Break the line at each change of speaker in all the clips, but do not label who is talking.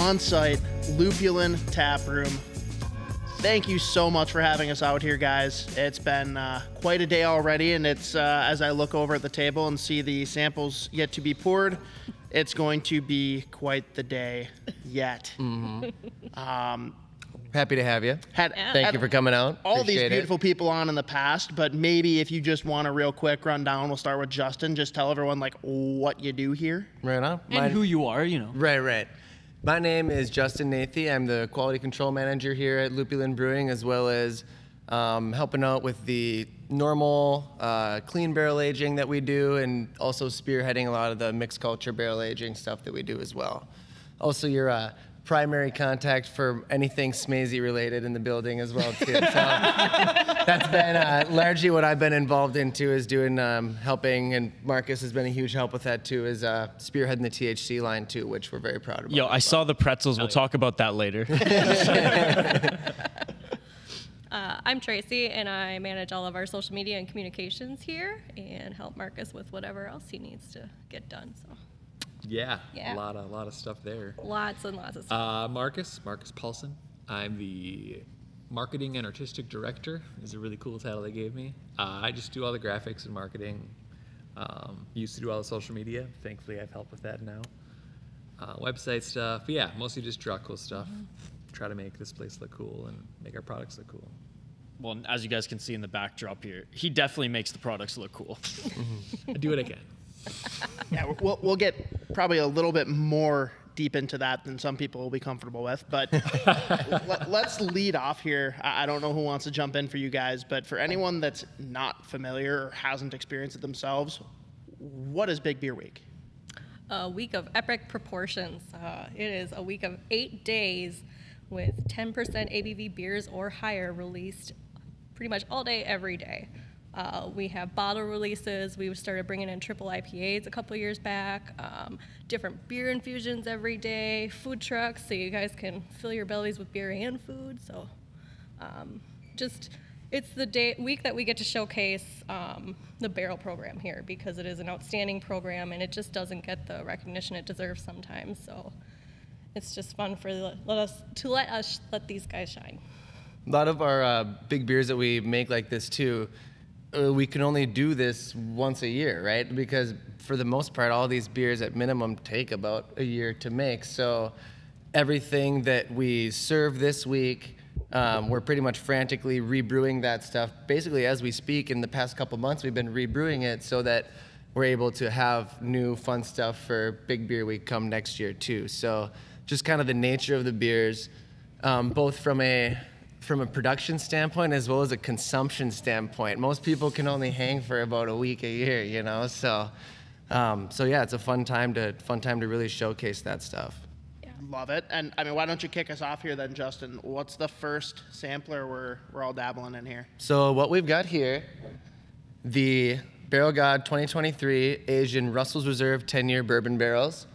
on site, Lupulin Tap Room. Thank you so much for having us out here, guys. It's been uh, quite a day already, and it's uh, as I look over at the table and see the samples yet to be poured, it's going to be quite the day yet. Um,
Happy to have you.
had
Thank
had
you for coming out.
all these
Appreciate it.
beautiful people on in the past, but maybe if you just want a real quick rundown, we'll start with Justin. Just tell everyone like what you do here.
Right on.
And who you are, you know.
Right, right. My name is Justin Nathy. I'm the quality control manager here at Lupulin Brewing, as well as um, helping out with the normal uh, clean barrel aging that we do, and also spearheading a lot of the mixed culture barrel aging stuff that we do as well. Also, your uh, primary contact for anything smazy related in the building as well too. So that's been uh, largely what I've been involved into is doing um, helping, and Marcus has been a huge help with that too. Is uh, spearheading the THC line too, which we're very proud of.
Yo, I saw the pretzels. We'll talk about that later.
Uh, I'm Tracy, and I manage all of our social media and communications here, and help Marcus with whatever else he needs to get done. So
Yeah,
Yeah.
a lot of lot of stuff there.
lots and lots of stuff.
Uh, Marcus, Marcus Paulson. I'm the marketing and artistic director. Is a really cool title they gave me. Uh, I just do all the graphics and marketing. Um, used to do all the social media. Thankfully, I've helped with that now. Uh, website stuff. But yeah, mostly just draw cool stuff. Try to make this place look cool and make our products look cool.
well, as you guys can see in the backdrop here, he definitely makes the products look cool.
I do what I can.
Yeah, we'll, we'll get probably a little bit more deep into that than some people will be comfortable with. But let, us lead off here. I, I don't know who wants to jump in for you guys, but for anyone that's not familiar or hasn't experienced it themselves, what is Big Beer Week?
a week of epic proportions. Uh, it is a week of eight days with 10% ABV beers or higher released pretty much all day, every day. Uh, we have bottle releases. We started bringing in triple IPAs a couple years back. Um, different beer infusions every day. Food trucks, so you guys can fill your bellies with beer and food. So um, just it's the day week that we get to showcase um, the barrel program here because it is an outstanding program and it just doesn't get the recognition it deserves sometimes so it's just fun for let us to let us let these guys shine
A lot of our uh, big beers that we make like this too, uh, we can only do this once a year, right? Because for the most part, all these beers at minimum take about a year to make. So everything that we serve this week, um, we're pretty much frantically rebrewing that stuff. Basically, as we speak, in the past couple months, we've been rebrewing it so that we're able to have new fun stuff for Big Beer Week come next year too. So just kind of the nature of the beers, um, both from a from a production standpoint as well as a consumption standpoint. Most people can only hang for about a week a year, you know. So, um, so yeah, it's a fun time to fun time to really showcase that stuff.
Love it. And I mean, why don't you kick us off here then, Justin? What's the first sampler we're, we're all dabbling in here?
So what we've got here, the Barrel God 2023 Asian Russell's Reserve 10-year bourbon barrels.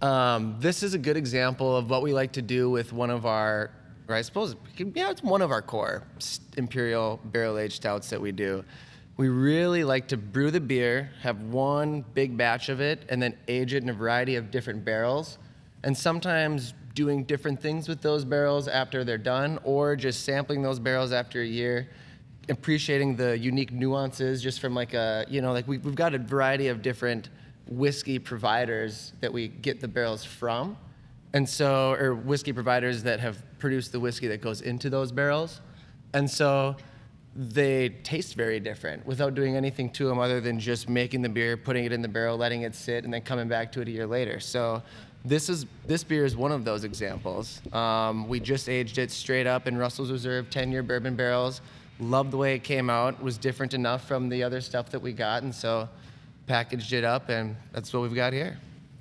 Um, this is a good example of what we like to do with one of our, or I suppose, yeah, it's one of our core imperial barrel-aged stouts that we do. We really like to brew the beer, have one big batch of it, and then age it in a variety of different barrels. And sometimes doing different things with those barrels after they're done, or just sampling those barrels after a year, appreciating the unique nuances just from like a, you know, like we, we've got a variety of different whiskey providers that we get the barrels from. And so, or whiskey providers that have produced the whiskey that goes into those barrels. And so they taste very different without doing anything to them other than just making the beer, putting it in the barrel, letting it sit, and then coming back to it a year later. So this is this beer is one of those examples. Um, we just aged it straight up in Russell's Reserve 10-year bourbon barrels. Loved the way it came out. Was different enough from the other stuff that we got, and so packaged it up, and that's what we've got here.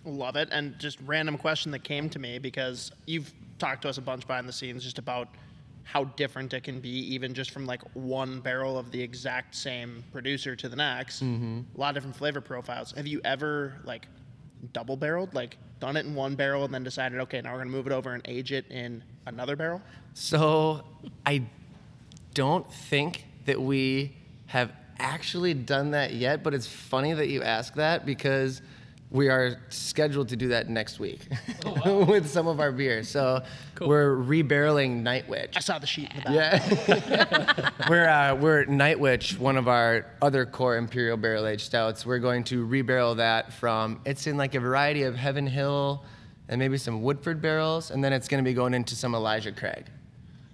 Love it. And just random question that came to me because you've talked to us a bunch behind the scenes just about how different it can be, even just from like one barrel of the exact same producer to the next. Mm-hmm. A lot of different flavor profiles. Have you ever like double barreled, like done it in one barrel and then decided, okay, now we're gonna move it over and age it in another barrel?
So I don't think that we have actually done that yet, but it's funny that you ask that because we are scheduled to do that next week with some of our beers. So we're rebarreling Night Witch.
I saw the sheet in the back.
Yeah. we're uh, we're Night Witch, one of our other core Imperial Barrel Aged Stouts. We're going to rebarrel that from it's in like a variety of Heaven Hill and maybe some Woodford barrels, and then it's going to be going into some Elijah Craig.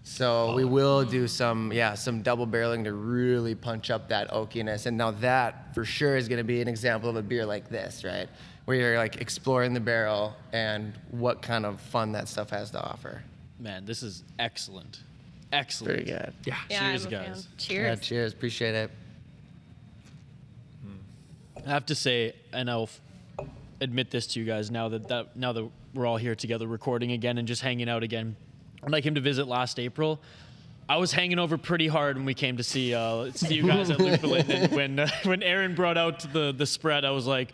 So we will do some yeah some double barreling to really punch up that oakiness, and now that for sure is going to be an example of a beer like this, right? Where you're like exploring the barrel and what kind of fun that stuff has to offer.
Man, this is excellent. Excellent.
Very good.
Yeah.
Yeah,
Cheers,
I'm a fan.
guys.
Yeah,
Cheers.
cheers. Appreciate it. Hmm.
I have to say, and I'll f- admit this to you guys now that, that now that we're all here together recording again and just hanging out again. When I came to visit last April, I was hanging over pretty hard when we came to see uh, see you guys at Lupulin. And when uh, when Aaron brought out the the spread, I was like.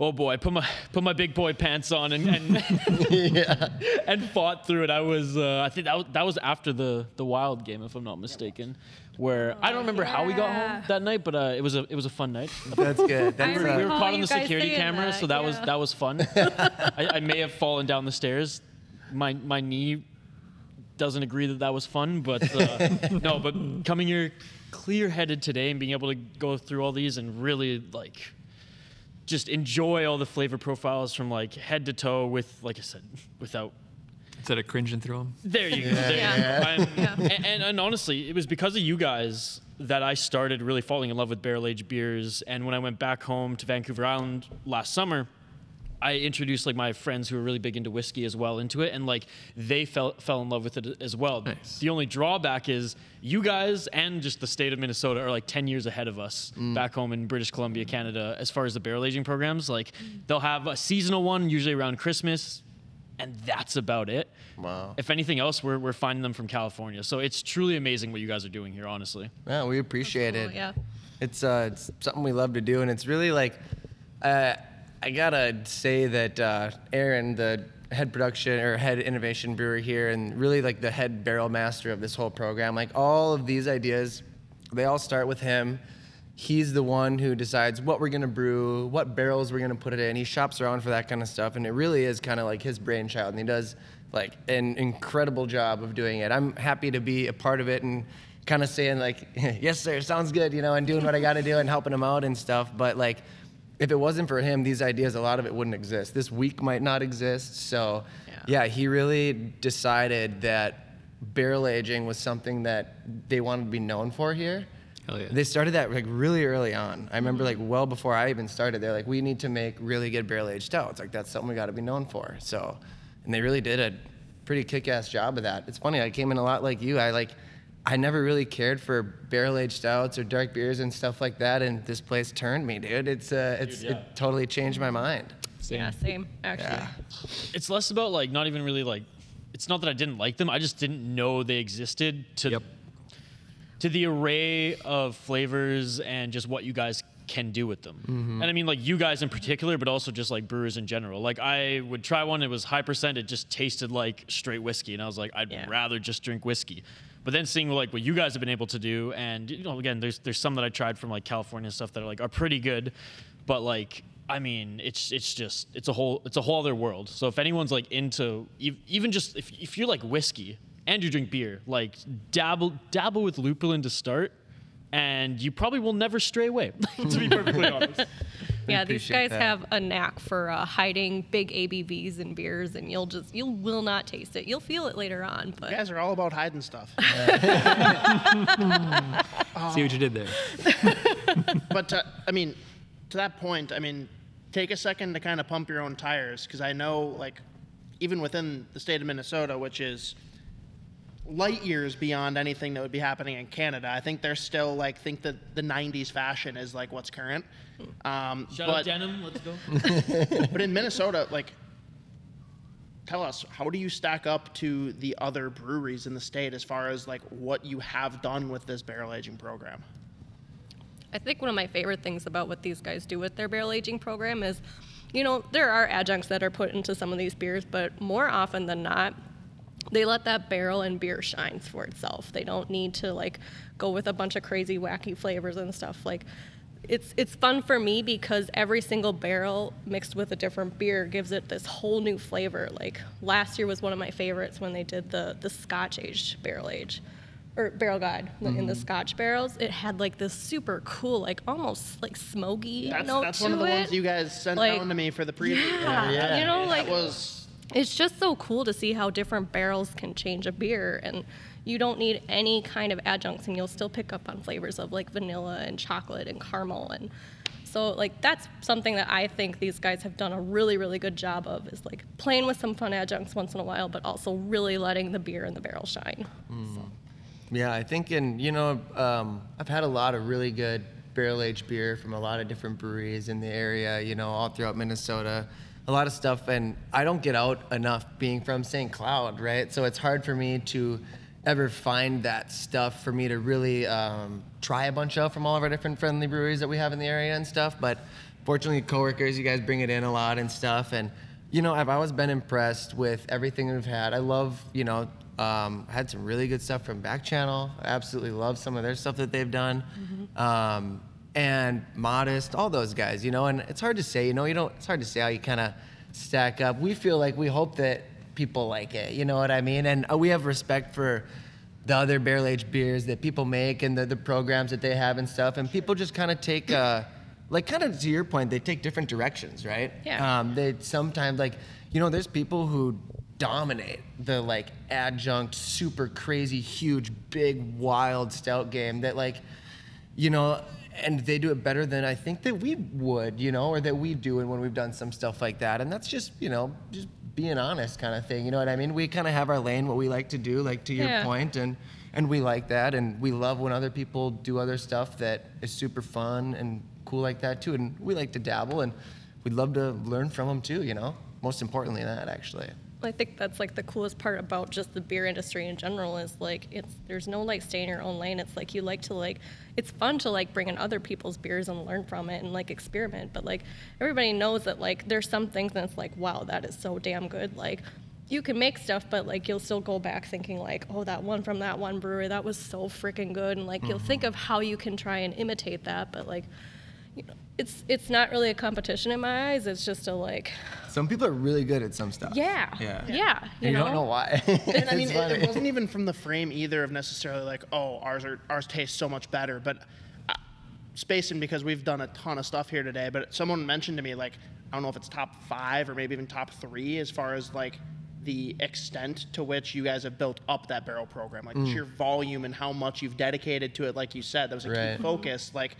Oh boy! Put my put my big boy pants on and and, and fought through it. I was uh, I think that was, that was after the the wild game, if I'm not mistaken. Where I don't remember how we got home that night, but uh, it was a it was a fun night.
That's good. That's,
We
uh,
were caught on the security camera,
that,
so that was that was fun. I, I may have fallen down the stairs. My my knee doesn't agree that that was fun, but uh, no. But coming here clear-headed today and being able to go through all these and really like just enjoy all the flavor profiles from like head to toe with like I said without
Instead of cringing through them.
there you go. There you
Yeah.
go.
Yeah.
And, and, and honestly, it was because of you guys that I started really falling in love with barrel aged beers. And when I went back home to Vancouver Island last summer, I introduced like my friends who were really big into whiskey as well into it, and like they fell fell in love with it as well.
Nice.
The only drawback is you guys and just the state of Minnesota are like ten years ahead of us back home in British Columbia, Canada, as far as the barrel aging programs. Like they'll have a seasonal one usually around Christmas, and that's about it.
Wow.
If anything else, we're, we're finding them from California. So it's truly amazing what you guys are doing here, honestly.
Yeah, we appreciate
Cool,
it.
Yeah.
It's uh, it's something we love to do, and it's really like, uh, I gotta say that uh, Aaron, the head production or head innovation brewer here, and really like the head barrel master of this whole program, like all of these ideas, they all start with him. He's the one who decides what we're gonna brew, what barrels we're gonna put it in. He shops around for that kind of stuff, and it really is kind of like his brainchild, and he does like an incredible job of doing it. I'm happy to be a part of it and kind of saying like, yes sir, sounds good, you know, and doing what I got to do and helping him out and stuff. But like, if it wasn't for him, these ideas, a lot of it wouldn't exist. This week might not exist. So yeah, he really decided that barrel aging was something that they wanted to be known for here.
Hell yeah.
They started that like really early on. I remember mm-hmm. like well before I even started. They're like, we need to make really good barrel aged stouts. Like that's something we got to be known for. So, and they really did a pretty kick-ass job of that. It's funny. I came in a lot like you. I like, I never really cared for barrel aged stouts or dark beers and stuff like that. And this place turned me, dude. It's uh, it's
Dude, yeah.
it totally changed my mind.
Same.
Yeah, same, actually.
Yeah.
It's less about like not even really like, it's not that I didn't like them. I just didn't know they existed to
Yep.
to the array of flavors and just what you guys can do with them. And I mean like you guys in particular, but also just like brewers in general. Like I would try one, it was high percent, it just tasted like straight whiskey. And I was like, I'd
Yeah.
rather just drink whiskey. But then seeing like what you guys have been able to do, and you know, again, there's there's some that I tried from like California and stuff that are like are pretty good, but like I mean, it's it's just it's a whole it's a whole other world. So if anyone's like into even just if if you're like whiskey and you drink beer, like dabble dabble with lupulin to start, and you probably will never stray away. to be perfectly honest.
Yeah, these guys
that.
have a knack for uh, hiding big ABVs in beers, and you'll just you will not taste it. You'll feel it later on, but
You guys are all about hiding stuff.
See what you did there.
but to, I mean, to that point, I mean, take a second to kind of pump your own tires because I know, like, even within the state of Minnesota, which is light years beyond anything that would be happening in Canada. I think they're still like think that the '90s fashion is like what's current. Um,
Shout
but,
out denim. Let's go.
but in Minnesota, like, tell us how do you stack up to the other breweries in the state as far as like what you have done with this barrel aging program?
I think one of my favorite things about what these guys do with their barrel aging program is, you know, there are adjuncts that are put into some of these beers, but more often than not, they let that barrel and beer shine for itself. They don't need to like go with a bunch of crazy wacky flavors and stuff. Like it's it's fun for me because every single barrel mixed with a different beer gives it this whole new flavor. Like last year was one of my favorites when they did the the Scotch aged barrel age or barrel god in the mm-hmm. Scotch barrels. It had like this super cool, like almost like smoky
That's
note
that's
to
one of the
it.
ones you guys sent
Like,
down to me for the preview.
Yeah, you know, like
that was
it's just so cool to see how different barrels can change a beer and you don't need any kind of adjuncts and you'll still pick up on flavors of like vanilla and chocolate and caramel and so like that's something that I think these guys have done a really really good job of is like playing with some fun adjuncts once in a while but also really letting the beer in the barrel shine.
Yeah, I think, and you know, um, I've had a lot of really good barrel aged beer from a lot of different breweries in the area, you know, all throughout Minnesota. A lot of stuff, and I don't get out enough being from St. Cloud, right? So it's hard for me to ever find that stuff for me to really um, try a bunch of from all of our different friendly breweries that we have in the area and stuff. But fortunately, coworkers, you guys bring it in a lot and stuff. And you know, I've always been impressed with everything we've had. I love, you know, um, had some really good stuff from Back Channel. I absolutely love some of their stuff that they've done. Um, and Modist, all those guys, you know, and it's hard to say, you know, you don't, it's hard to say how you kind of stack up. We feel like we hope that people like it, you know what I mean? And uh, we have respect for the other barrel aged beers that people make and the, the programs that they have and stuff. And people just kind of take, uh, like, kind of to your point, they take different directions, right?
Yeah.
Um, they sometimes, like, you know, there's people who dominate the like adjunct, super crazy, huge, big, wild stout game that, like, you know, and they do it better than I think that we would, you know, or that we do and when we've done some stuff like that. And that's just, you know, just being honest kind of thing. You know what I mean? We kind of have our lane, what we like to do, like to your
Yeah.
point, and and we like that, and we love when other people do other stuff that is super fun and cool like that too. And we like to dabble, and we'd love to learn from them too. You know, most importantly, that actually.
I think that's like the coolest part about just the beer industry in general is like it's there's no like stay in your own lane. It's like you like to like it's fun to like bring in other people's beers and learn from it and like experiment. But like everybody knows that like there's some things that's like wow that is so damn good. Like you can make stuff, but like you'll still go back thinking like oh that one from that one brewery that was so freaking good and like you'll mm-hmm. think of how you can try and imitate that, but like you know, it's it's not really a competition in my eyes. It's just a like
Some people are really good at some stuff.
yeah
Yeah.
yeah
And you don't know why.
And I mean, it, it, wasn't even from the frame either of necessarily like, oh, ours are ours tastes so much better. But uh, spacing because we've done a ton of stuff here today. But someone mentioned to me like, I don't know if it's top five or maybe even top three as far as like the extent to which you guys have built up that barrel program, like sheer volume and how much you've dedicated to it. Like you said, that was a
Right.
key focus. Like, it,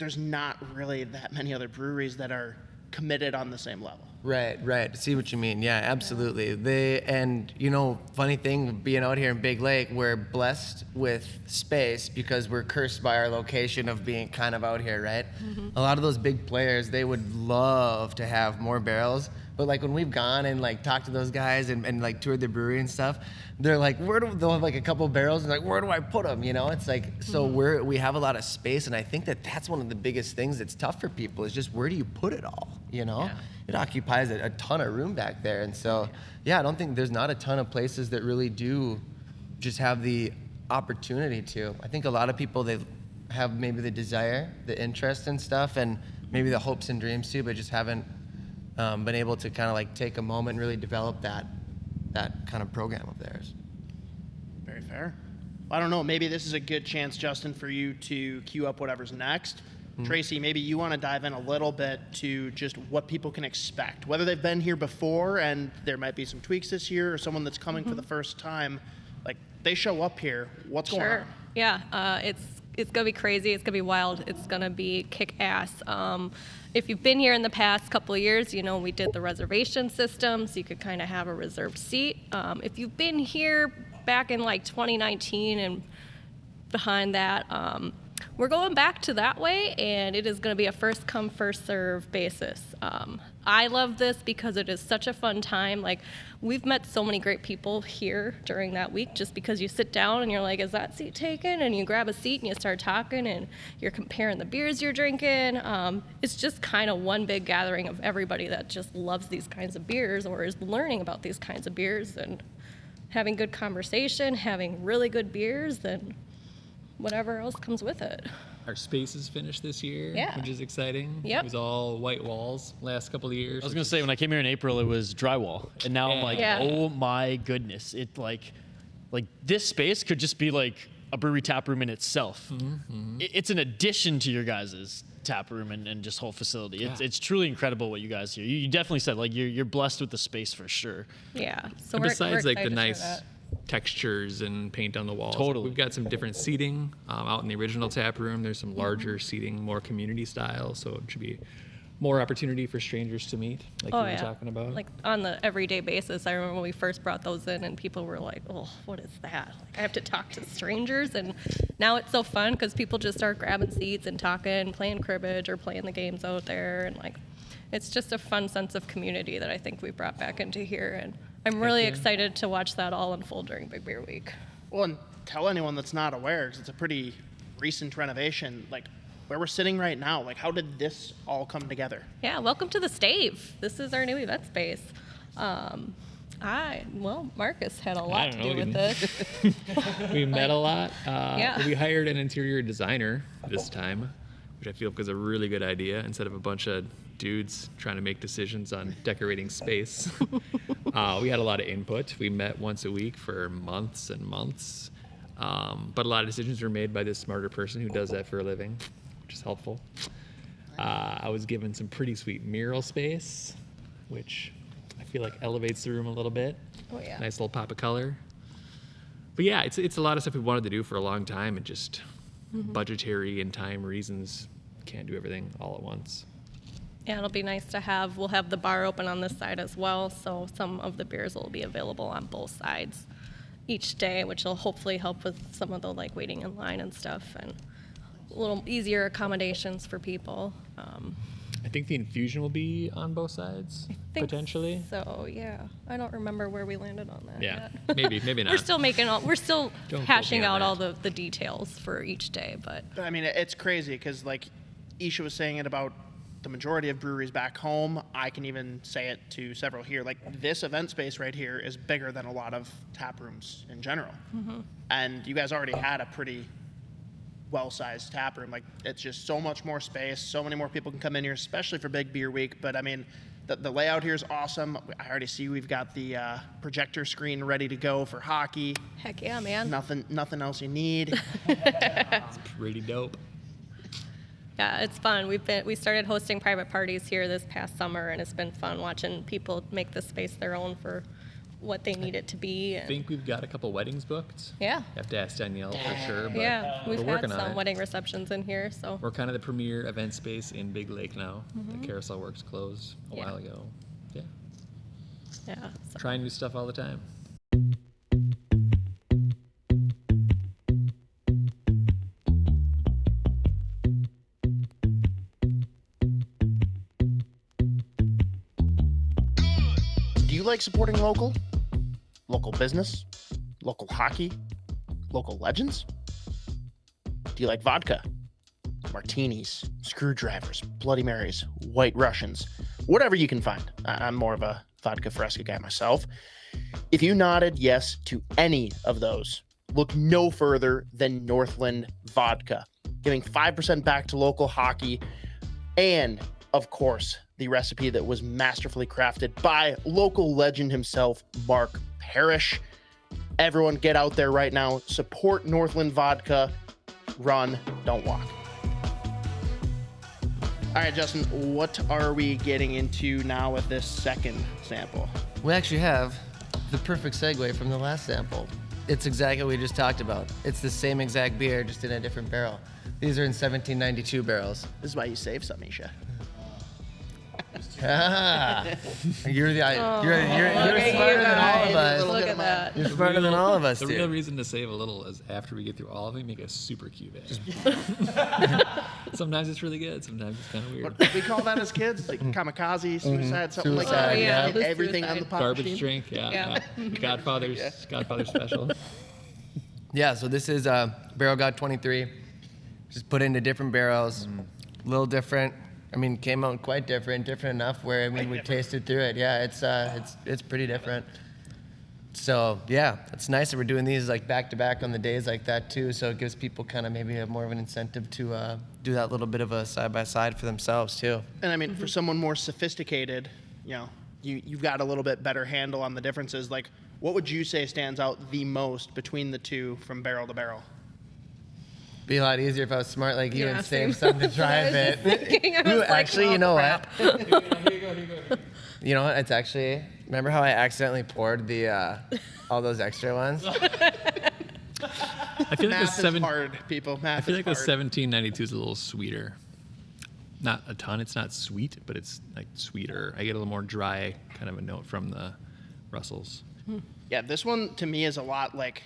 there's not really that many other breweries that are committed on the same level.
Right, right. See what you mean. Yeah, absolutely. They and you know, funny thing, being out here in Big Lake, we're blessed with space because we're cursed by our location of being kind of out here, right? Mm-hmm. A lot of those big players, they would love to have more barrels. But like when we've gone and like talked to those guys and, and like toured the brewery and stuff, they're like, where do they'll have like a couple barrels and like, where do I put them? You know, it's like so mm-hmm. we're we have a lot of space, and I think that that's one of the biggest things that's tough for people is just where do you put it all? You know, it occupies a, a ton of room back there, and so yeah, I don't think there's not a ton of places that really do just have the opportunity to. I think a lot of people they have maybe the desire, the interest and stuff, and maybe the hopes and dreams too, but just haven't um, been able to kind of like take a moment and really develop that that kind of program of theirs.
Very fair. I don't know. Maybe this is a good chance, Justin, for you to queue up whatever's next. Tracy, maybe you want to dive in a little bit to just what people can expect, whether they've been here before and there might be some tweaks this year, or someone that's coming for the first time. Like they show up here, what's going
Sure.
on?
Yeah, uh, it's it's gonna be crazy. It's gonna be wild. It's gonna be kick ass. Um, if you've been here in the past couple years, you know we did the reservation system, so you could kind of have a reserved seat. Um, if you've been here back in like 2019 and behind that. Um, we're going back to that way, and it is going to be a first come, first serve basis. Um, I love this because it is such a fun time. Like, we've met so many great people here during that week just because you sit down and you're like, is that seat taken? And you grab a seat and you start talking and you're comparing the beers you're drinking. Um, it's just kind of one big gathering of everybody that just loves these kinds of beers or is learning about these kinds of beers and having good conversation, having really good beers, and whatever else comes with it.
Our space is finished this year,
Yeah.
which is exciting.
Yep.
It was all white walls last couple of years.
I was gonna say when I came here in April, it was drywall, and now I'm like,
Yeah.
oh my goodness, it like, like this space could just be like a brewery tap room in itself.
Mm-hmm.
It- it's an addition to your guys' tap room and, and just whole facility. It's,
Yeah.
it's truly incredible what you guys do. You, you definitely said like you're you're blessed with the space for sure.
Yeah. So
and
we're,
besides
we're
like the
excited to
nice
that.
Textures and paint on the walls,
Totally.
we've got some different seating um, out in the original tap room. There's some larger seating, more community style, so it should be more opportunity for strangers to meet, like
Oh
you were
yeah.
talking about.
Like on the everyday basis, I remember when we first brought those in, and people were like, "Oh, what is that?" Like I have to talk to strangers, and now it's so fun because people just start grabbing seats and talking, playing cribbage or playing the games out there, and like, it's just a fun sense of community that I think we brought back into here, and I'm really
yeah.
excited to watch that all unfold during Big Beer Week.
Well, and tell anyone that's not aware, because it's a pretty recent renovation, like where we're sitting right now. Like, how did this all come together?
Yeah, welcome to the Stave. This is our new event space. Um, I well, Marcus had a lot
don't
to do with this.
we met a lot. Uh,
Yeah.
We hired an interior designer this time, which I feel was a really good idea instead of a bunch of dudes trying to make decisions on decorating space. uh, we had a lot of input. We met once a week for months and months. Um, but a lot of decisions were made by this smarter person who does that for a living, which is helpful. Uh, I was given some pretty sweet mural space, which I feel like elevates the room a little bit.
Oh, yeah.
Nice little pop of color but yeah, it's it's a lot of stuff we wanted to do for a long time, and just
Mm-hmm.
budgetary and time reasons can't do everything all at once.
Yeah, it'll be nice to have. We'll have the bar open on this side as well, so some of the beers will be available on both sides each day, which will hopefully help with some of the like waiting in line and stuff, and a little easier accommodations for people. Um,
I think the infusion will be on both sides
think
potentially.
So yeah, I don't remember where we landed on that.
Yeah,
yet.
maybe maybe not.
we're still making all. We're still
Don't
hashing
me on
out all the the details for each day, but
But I mean, it's crazy because, like, Isha was saying it about the majority of breweries back home. I can even say it to several here. Like, this event space right here is bigger than a lot of tap rooms in general. And you guys already had a pretty well sized tap room. Like, it's just so much more space. So many more people can come in here, especially for Big Beer Week. But I mean, the, the layout here is awesome. I already see we've got the uh, projector screen ready to go for hockey.
heck yeah, man.
Nothing, nothing else you need.
it's Pretty dope.
Yeah, it's fun. We've been we started hosting private parties here this past summer, and it's been fun watching people make the space their own for what they need it to be.
I think we've got a couple weddings booked.
yeah,
Have to ask Danielle for sure. But
yeah, we've
we're
had
on
some wedding receptions in here, so
We're kind of the premier event space in Big Lake now. The Carousel Works closed a
Mm-hmm. Yeah.
while ago. Yeah,
yeah. So.
trying new stuff all the time.
You like supporting local? Local business? Local hockey? Local legends? Do you like vodka? Martinis, screwdrivers, Bloody Marys, White Russians, whatever you can find. I'm more of a vodka fresca guy myself. If you nodded yes to any of those, look no further than Northland Vodka, giving 5% back to local hockey and of course, the recipe that was masterfully crafted by local legend himself, Mark Parrish. Everyone, get out there right now. Support Northland Vodka. Run, don't walk. All right, Justin, what are we getting into now with this second sample?
We actually have the perfect segue from the last sample. it's exactly what we just talked about. It's the same exact beer, just in a different barrel. These are in 1792 barrels.
This is why you save some, Isha.
Ah, you're the you're, you're, you're
Look at you
than all of
guys.
us.
Look at that.
You're smarter than all of us,
The real
dude.
reason to save a little is after we get through all of it, make a super cuvée. sometimes it's really good. Sometimes it's kind of weird.
What did we call that as kids? Like kamikaze, suicide, something like
Suicide,
that.
Oh, yeah,
Hit
the
everything on the
suicide.
pop
Garbage
machine.
drink, yeah.
Yeah.
yeah. Godfather's Godfather special.
Yeah, so this is uh, Barrel God 23. Just put into different barrels, a little different. I mean, came out quite different, different enough where I mean we tasted through it. Yeah, it's uh, it's it's pretty different. So yeah, it's nice that we're doing these like back to back on the days like that too. So it gives people kind of maybe a more of an incentive to uh, do that little bit of a side by side for themselves too.
And I mean, for someone more sophisticated, you know, you you've got a little bit better handle on the differences. Like, what would you say stands out the most between the two from barrel to barrel?
Be a lot easier if I was smart like you
Yeah,
and
same.
save something to
That's what
try
I was
it.
just thinking.
Ooh,
was like,
actually,
oh,
you know
crap.
what? You know what? It's actually. Remember how I accidentally poured the uh, all those extra ones?
I feel like the
Math
seven.
is hard, people. Math
I feel
is
like the
hard.
1792 is a little sweeter. Not a ton. It's not sweet, but it's like sweeter. I get a little more dry kind of a note from the Russells.
Yeah, this one to me is a lot like,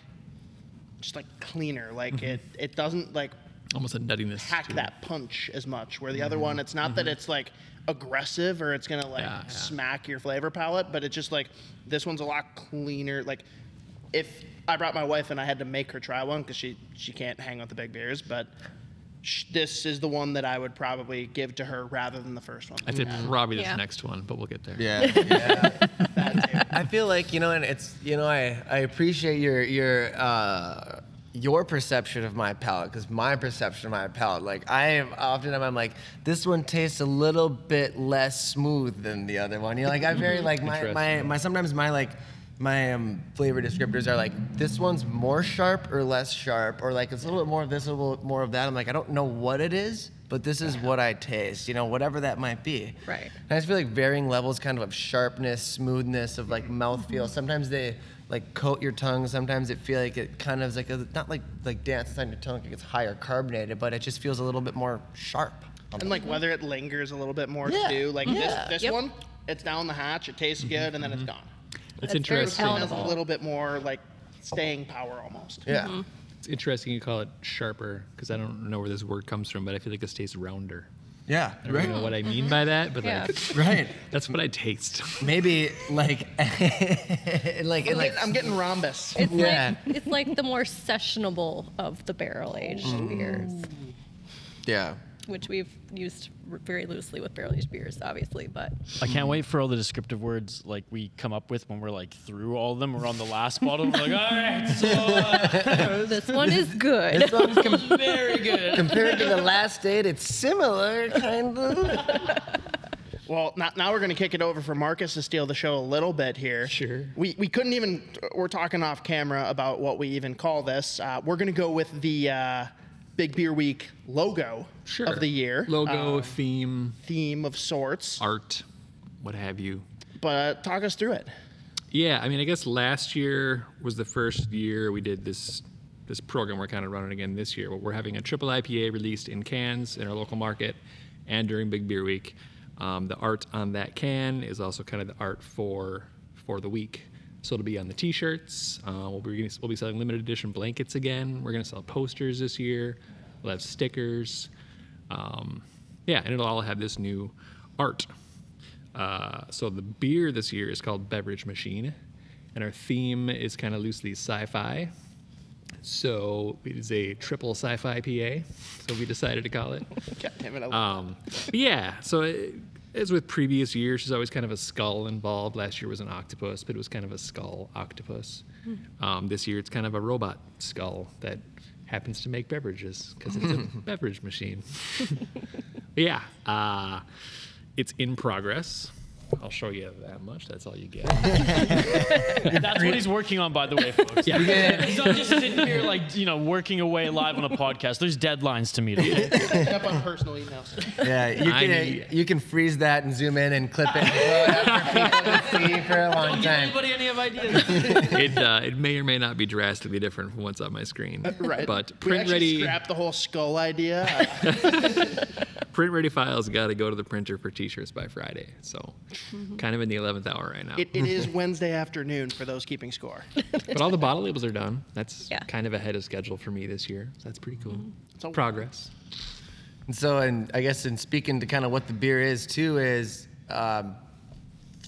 just like cleaner. Like
Mm-hmm.
it it doesn't like
Almost a nuttiness.
pack
to it.
that punch as much. Where the other one, it's not that it's like aggressive or it's gonna like
Mm-hmm. Yeah, yeah.
smack your flavor palette, but it's just like this one's a lot cleaner. Like if I brought my wife and I had to make her try one because she she can't hang with the big beers, but sh- this is the one that I would probably give to her rather than the first one.
I'd say probably this
Yeah.
next one, but we'll get there.
Yeah.
That too.
I feel like you know, and it's you know, I I appreciate your your uh, your perception of my palate because my perception of my palate, like I am often I'm like this one tastes a little bit less smooth than the other one. You know, like I very like my my my sometimes my like. My um, flavor descriptors are like this one's more sharp or less sharp, or like it's a little bit more of this, a little bit more of that. I'm like I don't know what it is, but this is what I taste. You know, whatever that might be.
Right.
And I just feel like varying levels kind of of sharpness, smoothness, of like mouthfeel. Sometimes they like coat your tongue. Sometimes it feel like it kind of is like a, not like like dances on your tongue. Like it's higher carbonated, but it just feels a little bit more sharp.
And like whether it lingers a little bit more
Yeah,
too. Like
yeah.
this this
Yep.
one, it's down the hatch, it tastes good, and then it's gone.
It's
That's very
interesting.
This one has a little bit more like staying power almost.
Yeah.
It's interesting you call it sharper because I don't know where this word comes from, but I feel like this tastes rounder.
Yeah.
I don't really know what I mean by that, but
Yeah.
like
Right.
that's what I taste.
Maybe like like
I'm,
like
getting, I'm getting rhombus.
It's
Yeah.
like it's like the more sessionable of the barrel aged
Mm.
beers,
yeah.
Which we've used r- very loosely with barrel aged beers, obviously. But
I can't wait for all the descriptive words like we come up with when we're like through all of them. We're on the last bottle. We're like, all right, so uh,
this one is good.
This one's com-
very good.
compared to the last date, it's similar, kind of.
Well, now, now we're going to kick it over for Marcus to steal the show a little bit here.
Sure.
We, we couldn't even, we're talking off camera about what we even call this. Uh, we're going to go with the uh, Big Beer Week logo
Sure.
of the year.
Logo,
uh,
theme,
theme of sorts.
art, what have you.
But talk us through it.
Yeah, I mean, I guess last year was the first year we did this this program. We're kind of running again this year. We're having a triple IPA released in cans in our local market and during Big Beer Week. Um, the art on that can is also kind of the art for for the week. So it'll be on the T-shirts. Uh, we'll be we'll be selling limited edition blankets again. We're gonna sell posters this year. We'll have stickers. Um, yeah, and it'll all have this new art. Uh, so the beer this year is called Beverage Machine, and our theme is kind of loosely sci-fi. So it is a triple sci-fi PA. So we decided to call it.
God damn it. I love
Um, yeah, so it, as with previous years, there's always kind of a skull involved. Last year was an octopus, but it was kind of a skull octopus. Um, this year it's kind of a robot skull that happens to make beverages because it's a beverage machine. Yeah, uh, it's in progress. I'll show you that much. That's all you get.
That's what he's working on, by the way, folks.
yeah.
He's not just sitting here like you know working away live on a podcast. There's deadlines to meet. Okay?
up on personal emails.
Yeah, you
I
can uh, you can freeze that and zoom in and clip it and throw it up for people to see for a long
Don't give
time.
anybody any of ideas.
it uh, it may or may not be drastically different from what's on my screen.
Right.
But print ready.
we actually
ready
scrapped the whole skull idea.
print ready files got to go to the printer for t-shirts by Friday. So kind of in the 11th hour right now.
It, it is Wednesday afternoon for those keeping score.
but all the bottle labels are done. That's
Yeah.
kind of ahead of schedule for me this year. So that's pretty cool.
So-
Progress.
And so, and I guess in speaking to kind of what the beer is too is, um,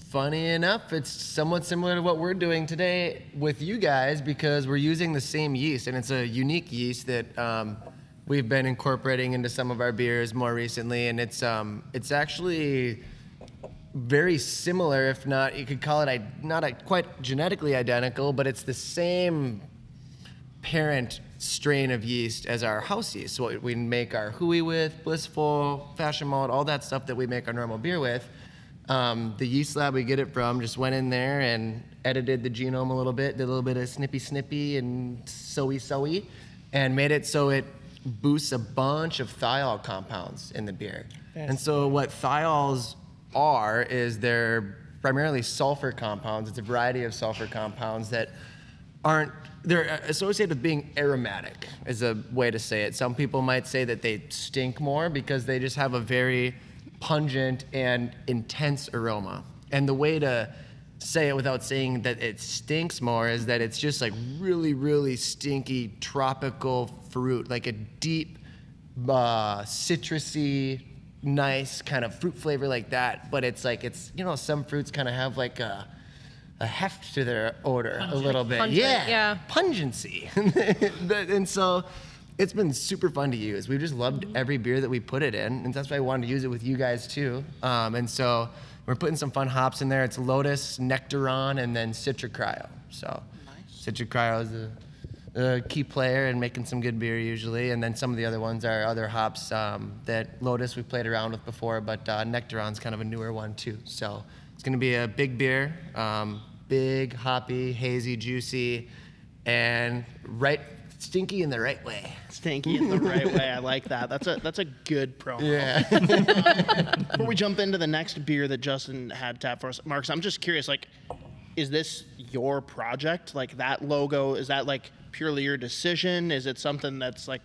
funny enough, it's somewhat similar to what we're doing today with you guys because we're using the same yeast, and it's a unique yeast that um, we've been incorporating into some of our beers more recently, and it's um, it's actually very similar, if not, you could call it not quite genetically identical, but it's the same parent strain of yeast as our house yeast. So what we make our hui with, blissful, fashion malt, all that stuff that we make our normal beer with. Um, the yeast lab we get it from just went in there and edited the genome a little bit, did a little bit of snippy snippy and soey soey, and made it so it boosts a bunch of thiol compounds in the beer. And so what thiols are is they're primarily sulfur compounds. It's a variety of sulfur compounds that aren't they're associated with being aromatic is a way to say it some people might say that they stink more because they just have a very pungent and intense aroma and the way to say it without saying that it stinks more is that it's just like really really stinky tropical fruit like a deep uh, citrusy nice kind of fruit flavor like that but it's like it's you know some fruits kind of have like a a heft to their odor a little bit.
Pungent,
yeah.
yeah.
Pungency. And so it's been super fun to use. We've just loved
Mm-hmm.
every beer that we put it in. And that's why I wanted to use it with you guys too. Um, and so we're putting some fun hops in there. It's Lotus, Nectaron, and then Citra Cryo. So Citra Cryo is a, a key player and making some good beer usually. And then some of the other ones are other hops um, that Lotus we played around with before, but uh, Nectaron's kind of a newer one too. So it's going to be a big beer, um, big, hoppy, hazy, juicy, and right stinky in the right way.
Stinky in the right way. I like that. That's a that's a good promo.
Yeah.
Before we jump into the next beer that Justin had tapped for us, Marcus, I'm just curious. Like, is this your project? Like that logo? Is that like purely your decision? Is it something that's like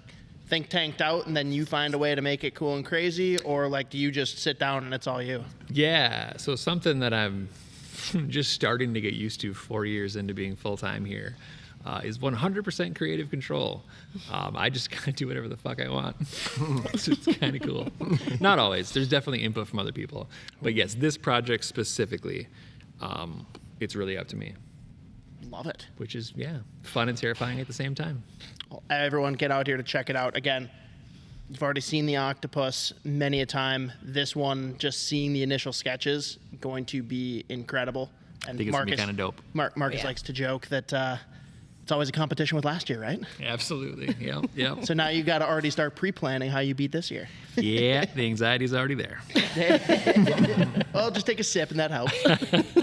think tanked out and then you find a way to make it cool and crazy, or like do you just sit down and it's all you?
Yeah. So something that I'm just starting to get used to four years into being full time here uh, is 100% creative control. Um, I just kind of do whatever the fuck I want. so it's kind of cool. Not always. There's definitely input from other people. But yes, this project specifically, um, it's really up to me,
Love it.
which is, yeah, fun and terrifying at the same time.
Well, everyone get out here to check it out. Again, you've already seen the octopus many a time. This one, just seeing the initial sketches, going to be incredible. And
think it's gonna be kinda dope.
Mar- Marcus
Yeah.
likes to joke that uh, it's always a competition with last year, right?
Absolutely. Yeah. Yep.
So now you got to already start pre-planning how you beat this year.
yeah, the anxiety's already there.
Well, just take a sip and that helps.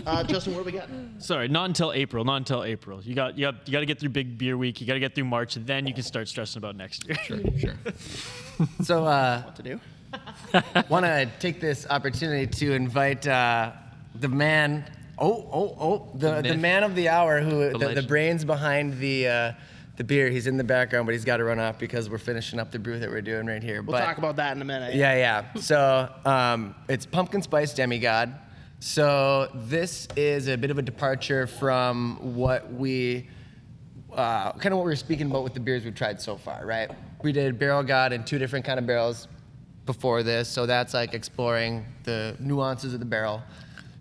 Uh, Justin, what do we got?
Sorry, not until April. Not until April. You got you got you got to get through Big Beer Week. You got to get through March, and then you can start stressing about next year.
Sure. Sure.
so, uh,
What to do?
want to take this opportunity to invite uh, the man. Oh, oh, oh! The, the,
myth.
man of the hour, who the, the,
legend.
brains behind the uh, the beer. He's in the background, but he's got to run off because we're finishing up the brew that we're doing right here.
We'll
but,
talk about that in a minute.
Yeah, yeah. So um, it's pumpkin spice demigod. So this is a bit of a departure from what we, uh, kind of what we were speaking about with the beers we've tried so far, right? We did barrel god in two different kind of barrels before this, so that's like exploring the nuances of the barrel.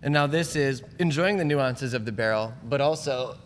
And now this is enjoying the nuances of the barrel, but also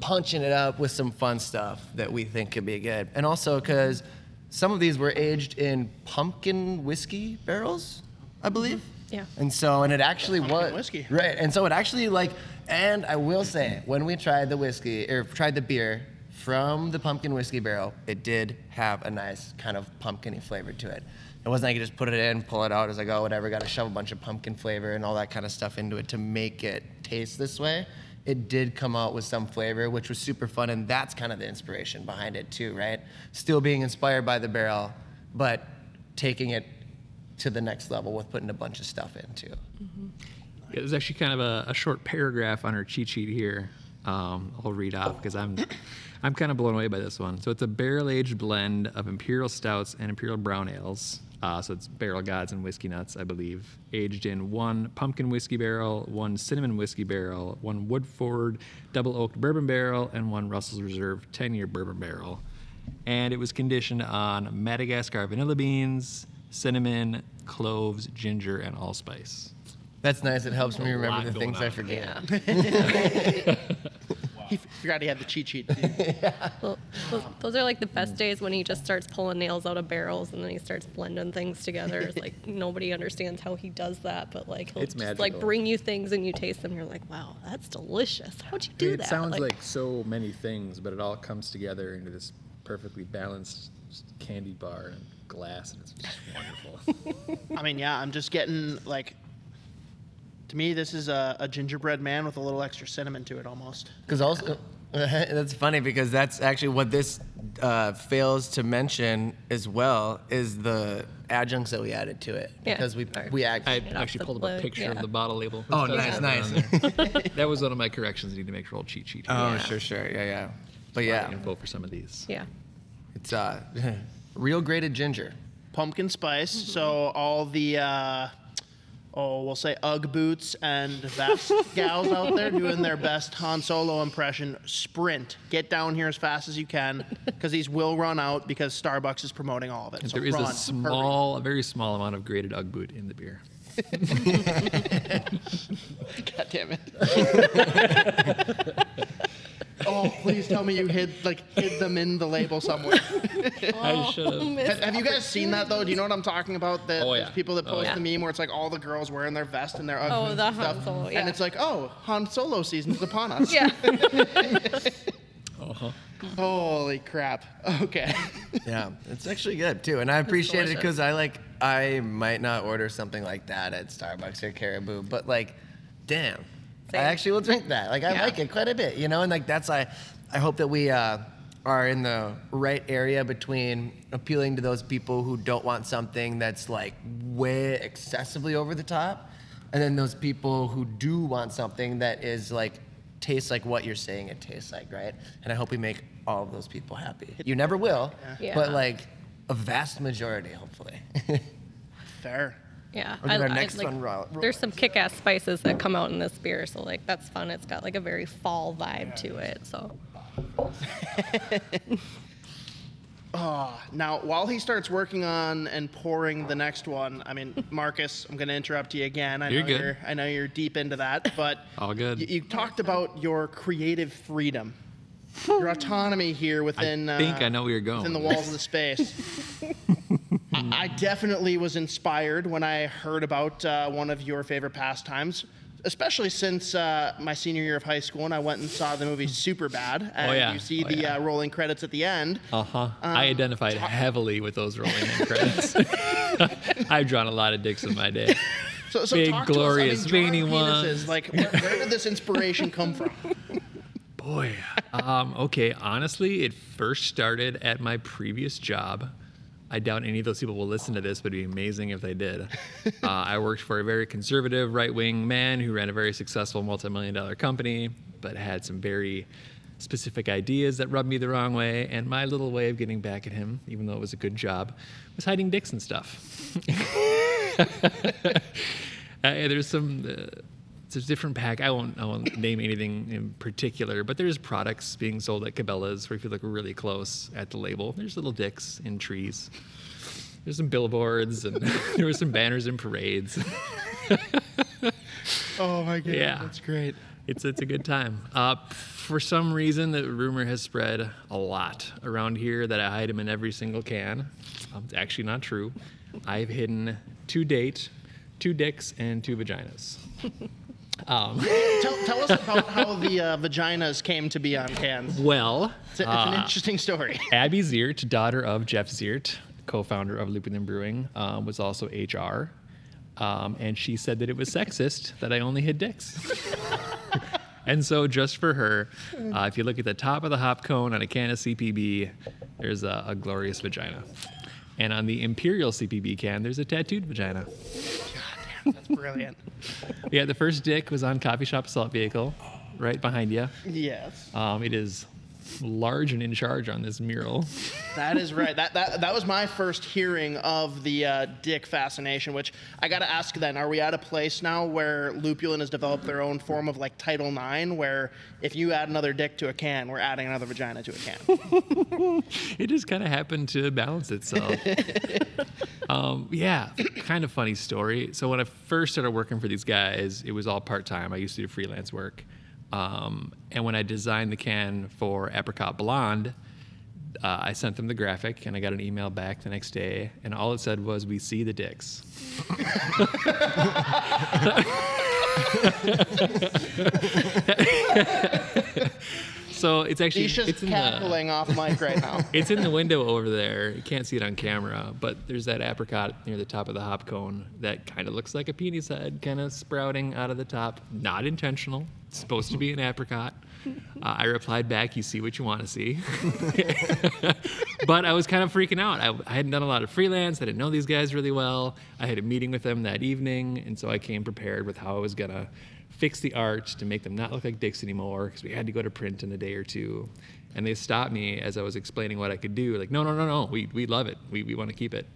punching it up with some fun stuff that we think could be good. And also because some of these were aged in pumpkin whiskey barrels, I mm-hmm. believe.
Yeah.
And so, and it actually was
whiskey.
right. And so it actually like, and I will say, when we tried the whiskey or tried the beer from the pumpkin whiskey barrel, it did have a nice kind of pumpkiny flavor to it. It wasn't like could just put it in, pull it out. It was like, oh, whatever. Got to shove a bunch of pumpkin flavor and all that kind of stuff into it to make it taste this way. It did come out with some flavor, which was super fun, and that's kind of the inspiration behind it too, right? Still being inspired by the barrel, but taking it to the next level with putting a bunch of stuff into.
Yeah, there's actually kind of a, a short paragraph on our cheat sheet here. Um, I'll read off because I'm I'm kind of blown away by this one. So it's a barrel aged blend of imperial stouts and imperial brown ales. Uh, so it's barrel gods and whiskey nuts, I believe, aged in one pumpkin whiskey barrel, one cinnamon whiskey barrel, one Woodford double oaked bourbon barrel, and one Russell's Reserve 10 year bourbon barrel. And it was conditioned on Madagascar vanilla beans, cinnamon, cloves, ginger, and allspice.
That's nice. It helps me remember the
going
things I
on.
forget.
He forgot he had the cheat sheet. too.
Well, those, those are like the best days when he just starts pulling nails out of barrels and then he starts blending things together. It's like nobody understands how he does that, but like he'll
It's
just like bring you things and you taste them. And you're like, wow, that's delicious. How'd you do
it
that?
It sounds like, so many things, but it all comes together into this perfectly balanced candy bar and glass, and it's just wonderful.
I mean, yeah, I'm just getting like. To me, this is a, a gingerbread man with a little extra cinnamon to it, almost.
Because also, that's funny because that's actually what this uh, fails to mention as well is the adjuncts that we added to it.
Yeah.
Because we
Or-
we act.
I actually
the
pulled up a
blue,
picture
yeah.
of the bottle label.
Oh,
does
nice,
have that
nice.
on there. that was one of my corrections. I need to make sure I'll cheat sheet.
oh,
Yeah.
sure, sure, yeah, yeah. But
Yeah.
yeah,
Info for some of these.
yeah.
it's uh, real grated ginger.
Pumpkin spice. So all the, uh, oh, we'll say UGG boots and vest gals out there doing their best Han Solo impression. Sprint. Get down here as fast as you can because these will run out because Starbucks is promoting all of it. So
there is
run,
a
hurry.
small, a very small amount of grated UGG boot in the beer.
God damn it. Oh, please tell me you hid like hid them in the label somewhere.
I should have.
have, have you guys seen that though? Do you know what I'm talking about? The,
Oh,
there's people that
Oh,
post
yeah.
the meme where it's like all the girls wearing their vest and their UGG
Oh,
boots
the
and
Han
stuff.
Solo,
And it's like, oh, Han Solo season is upon us.
Yeah.
Uh-huh.
Holy crap. Okay.
Yeah, it's actually good too, and I appreciate it
delicious.
because I like I might not order something like that at Starbucks or Caribou, but like, damn, I actually will drink that. Like I
Yeah.
like it quite a bit, you know, and like that's I, I hope that we uh, are in the right area between appealing to those people who don't want something that's like way excessively over the top, and then those people who do want something that is like tastes like what you're saying it tastes like, right? And I hope we make all of those people happy. You never will,
Yeah.
but like a vast majority, hopefully.
Fair.
Yeah.
Look at our next
like,
one, Ro-
There's some kick-ass spices that come out in this beer, so like that's fun. It's got like a very fall vibe to it. So
Oh, now while he starts working on and pouring the next one, I mean, Marcus, I'm going to interrupt you again. I
You're
know
good.
you're I know you're deep into that, but
All good.
You, you talked about your creative freedom, your autonomy here within.
I think
uh,
I know where you're going.
Within the walls of the space. I, I definitely was inspired when I heard about uh, one of your favorite pastimes. Especially since uh, my senior year of high school, and I went and saw the movie Superbad, and
Oh, yeah.
you see
Oh,
the
yeah.
uh, rolling credits at the end.
Uh huh. I identified heavily with those rolling credits. I've drawn a lot of dicks in my day.
So, so
Big,
talk to
glorious,
us. I mean,
ones.
Like, where, where did this inspiration come from?
Boy. Um, okay. Honestly, it first started at my previous job. I doubt any of those people will listen to this, but it'd be amazing if they did. Uh, I worked for a very conservative right wing man who ran a very successful multi million dollar company, but had some very specific ideas that rubbed me the wrong way. And my little way of getting back at him, even though it was a good job, was hiding dicks and stuff. uh, there's some. Uh, there's different pack. I won't. I won't name anything in particular, but there's products being sold at Cabela's where if you look really close at the label, there's little dicks in trees. There's some billboards and there were some banners in parades.
Oh my god,
Yeah.
that's great.
It's it's a good time. Uh, for some reason, the rumor has spread a lot around here that I hide them in every single can. Um, it's actually not true. I've hidden to date two dicks and two vaginas. Um,
Tell, tell us about how the uh, vaginas came to be on cans.
well,
It's, a- it's an
uh,
interesting story.
Abby Ziert, daughter of Jeff Ziert, co-founder of Lupulin Brewing, um, was also HR, um, and she said that it was sexist that I only hid dicks. and so, just for her, uh, if you look at the top of the hop cone on a can of CPB, there's a, a glorious vagina, and on the Imperial CPB can, there's a tattooed vagina.
That's brilliant.
Yeah, the first dick was on Coffee Shop Assault Vehicle, right behind you.
yes.
Um, it is large and in charge on this mural.
That is right. That that that was my first hearing of the uh, dick fascination. Which I got to ask then: Are we at a place now where Lupulin has developed their own form of like Title IX, where if you add another dick to a can, we're adding another vagina to a can?
It just kind of happened to balance itself. um, yeah, kind of funny story. So when I first started working for these guys, it was all part time. I used to do freelance work. Um, and when I designed the can for Apricot Blonde, uh, I sent them the graphic and I got an email back the next day, and all it said was, "We see the dicks." so it's actually
He's just
it's in the,
cackling off mic right now.
it's in the window over there. You can't see it on camera, but there's that apricot near the top of the hop cone that kind of looks like a penis head, kind of sprouting out of the top. Not intentional. It's supposed to be an apricot. Uh, I replied back, "You see what you want to see," but I was kind of freaking out. I, I hadn't done a lot of freelance. I didn't know these guys really well. I had a meeting with them that evening, and so I came prepared with how I was gonna fix the art to make them not look like dicks anymore because we had to go to print in a day or two. And they stopped me as I was explaining what I could do. Like, no, no, no, no, we, we love it. We, we want to keep it.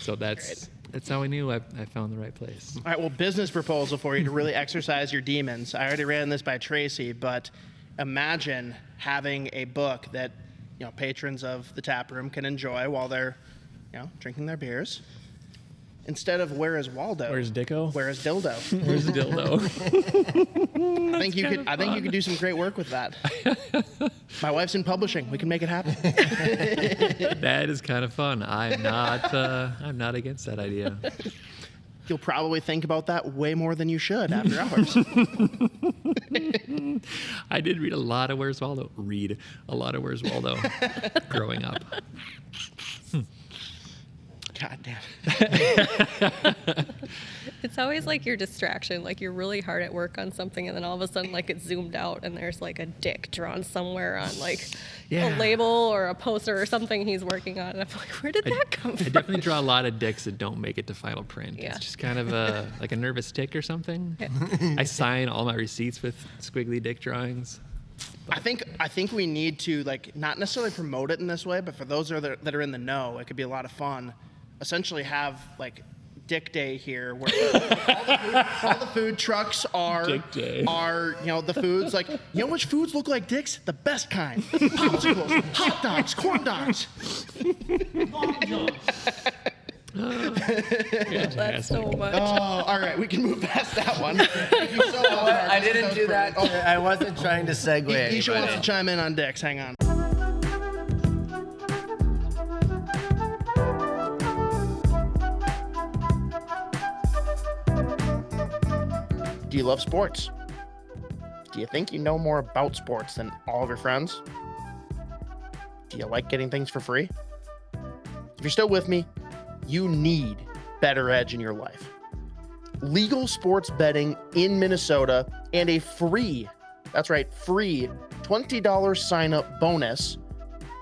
So that's that's how I knew I, I found the right place.
All right, well, business proposal for you to really exercise your demons. I already ran this by Tracy, but imagine having a book that you know patrons of the tap room can enjoy while they're you know drinking their beers. Instead of where is Waldo?
Where's Dicko?
Where is Dildo?
Where's dildo?
I think you could. I think you could do some great work with that. My wife's in publishing. We can make it happen.
that is kind of fun. I'm not uh, I'm not against that idea.
You'll probably think about that way more than you should after hours.
I did read a lot of Where's Waldo. Read a lot of Where's Waldo growing up.
God damn.
It's always like your distraction. Like you're really hard at work on something, and then all of a sudden, like it's zoomed out, and there's like a dick drawn somewhere on like
Yeah.
a label or a poster or something he's working on. And I'm like, where did that come
I
from?
I definitely draw a lot of dicks that don't make it to final print.
Yeah.
It's just kind of a like a nervous tick or something. I sign all my receipts with squiggly dick drawings.
I think I think we need to like not necessarily promote it in this way, but for those that are, that are in the know, it could be a lot of fun. Essentially, have like Dick Day here, where all, the food, all the food trucks are
Dick Day.
are you know the foods like you know which foods look like dicks? The best kind: popsicles, hot dogs, corn dogs.
That's so much.
Oh, all right, we can move past that one. You so much, Mark.
I
This
didn't
was
do that.
great.
I wasn't trying to segue.
Oh, Isha wants to
anybody.
chime in on dicks. Hang on. Do you love sports? Do you think you know more about sports than all of your friends? Do you like getting things for free? If you're still with me, you need BettorEdge in your life. Legal sports betting in Minnesota and a free, that's right, free $20 sign up bonus,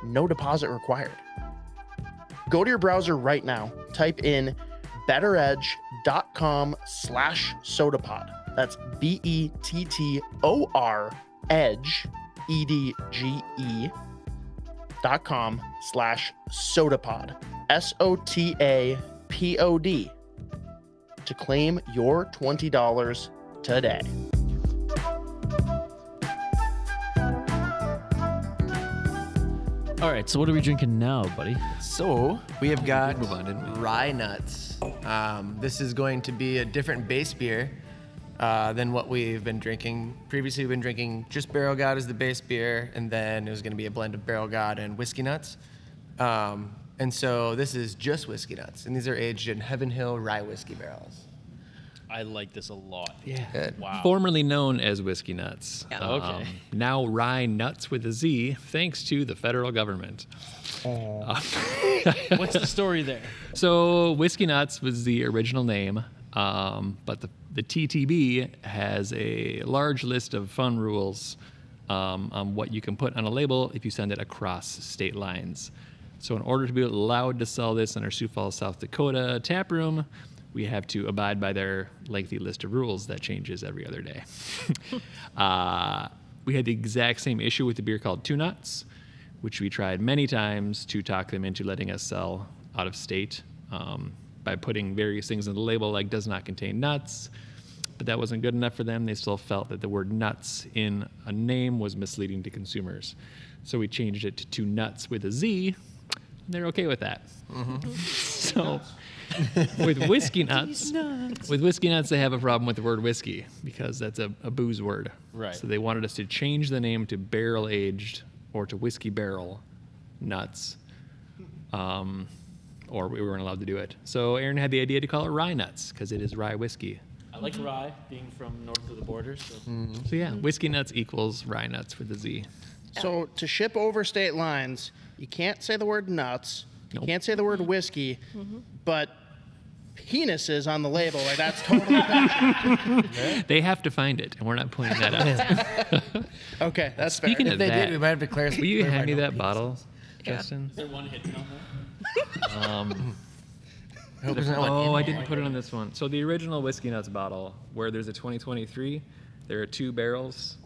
no deposit required. Go to your browser right now, type in bettoredge.com slash sotapod. That's B E T T O R edge, E D G E dot com slash sotapod. S O T A P O D to claim your $20 today.
All right, so what are we drinking now, buddy?
So we have got
move on, didn't we?
rye nuts. Um, this is going to be a different base beer uh, than what we've been drinking. Previously, we've been drinking just Barrel God as the base beer, and then it was going to be a blend of Barrel God and whiskey nuts. Um, and so this is just whiskey nuts, and these are aged in Heaven Hill rye whiskey barrels.
I like this a lot.
Yeah.
Wow.
Formerly known as Whiskey Nuts.
Yeah.
Okay.
now Rye Nuts with a Z, thanks to the federal government.
What's the story there?
So Whiskey Nuts was the original name, um, but the, the TTB has a large list of fun rules um, on what you can put on a label if you send it across state lines. So in order to be allowed to sell this in our Sioux Falls, South Dakota tap room, we have to abide by their lengthy list of rules that changes every other day. uh, we had the exact same issue with the beer called Two Nuts, which we tried many times to talk them into letting us sell out of state um, by putting various things in the label like does not contain nuts. But that wasn't good enough for them. They still felt that the word nuts in a name was misleading to consumers. So we changed it to two nuts with a Z. And they're okay with that. so with whiskey nuts, with whiskey nuts, they have a problem with the word whiskey because that's a, a booze word.
Right.
So they wanted us to change the name to barrel aged or to whiskey barrel nuts. Um, or we weren't allowed to do it. So Aaron had the idea to call it rye nuts because it is rye whiskey.
I like rye, being from north of the border. So. Mm-hmm.
So yeah, mm-hmm. whiskey nuts equals rye nuts with a Z.
So to ship over state lines, you can't say the word nuts. You can't say the word mm-hmm. whiskey, but penises on the label. Like that's totally bad.
They have to find it, and we're not pointing that out.
okay. That's
Speaking
fair.
of
They
that,
did. We might have to clarify.
will you hand me that
penises.
bottle,
Yeah.
Justin?
Is there one hidden on there?
Um,
I hope there's not one in
oh, I
there.
didn't put it on this one. So the original whiskey nuts bottle, where there's a 2023, there are two barrels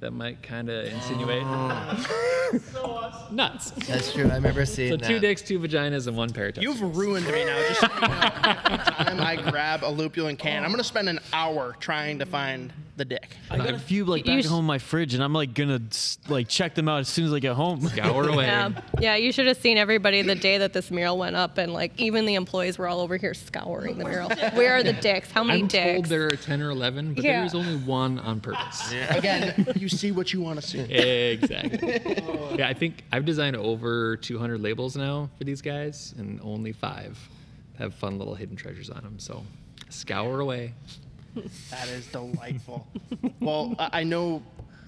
that might kind of insinuate nuts.
That's true. I remember seeing
So
that.
two dicks, two vaginas, and one pair of testicles.
You've ruined me now. Just so you know, every time I grab a lupulin can, I'm gonna spend an hour trying to find the dick.
I got a few like
You
back
sh-
home in my fridge, and I'm like gonna s- like check them out as soon as I get home.
Scour away.
Yeah, yeah. You should have seen everybody the day that this mural went up, and like even the employees were all over here scouring the mural. Where are the dicks? How many dicks?
I'm
dicks?
told there are 10 or 11, but
Yeah.
there is only one on purpose.
Again, you see what you want to see.
Exactly. yeah, I think I've designed over 200 labels now for these guys, and only five have fun little hidden treasures on them. So scour away.
That is delightful. well, I I know,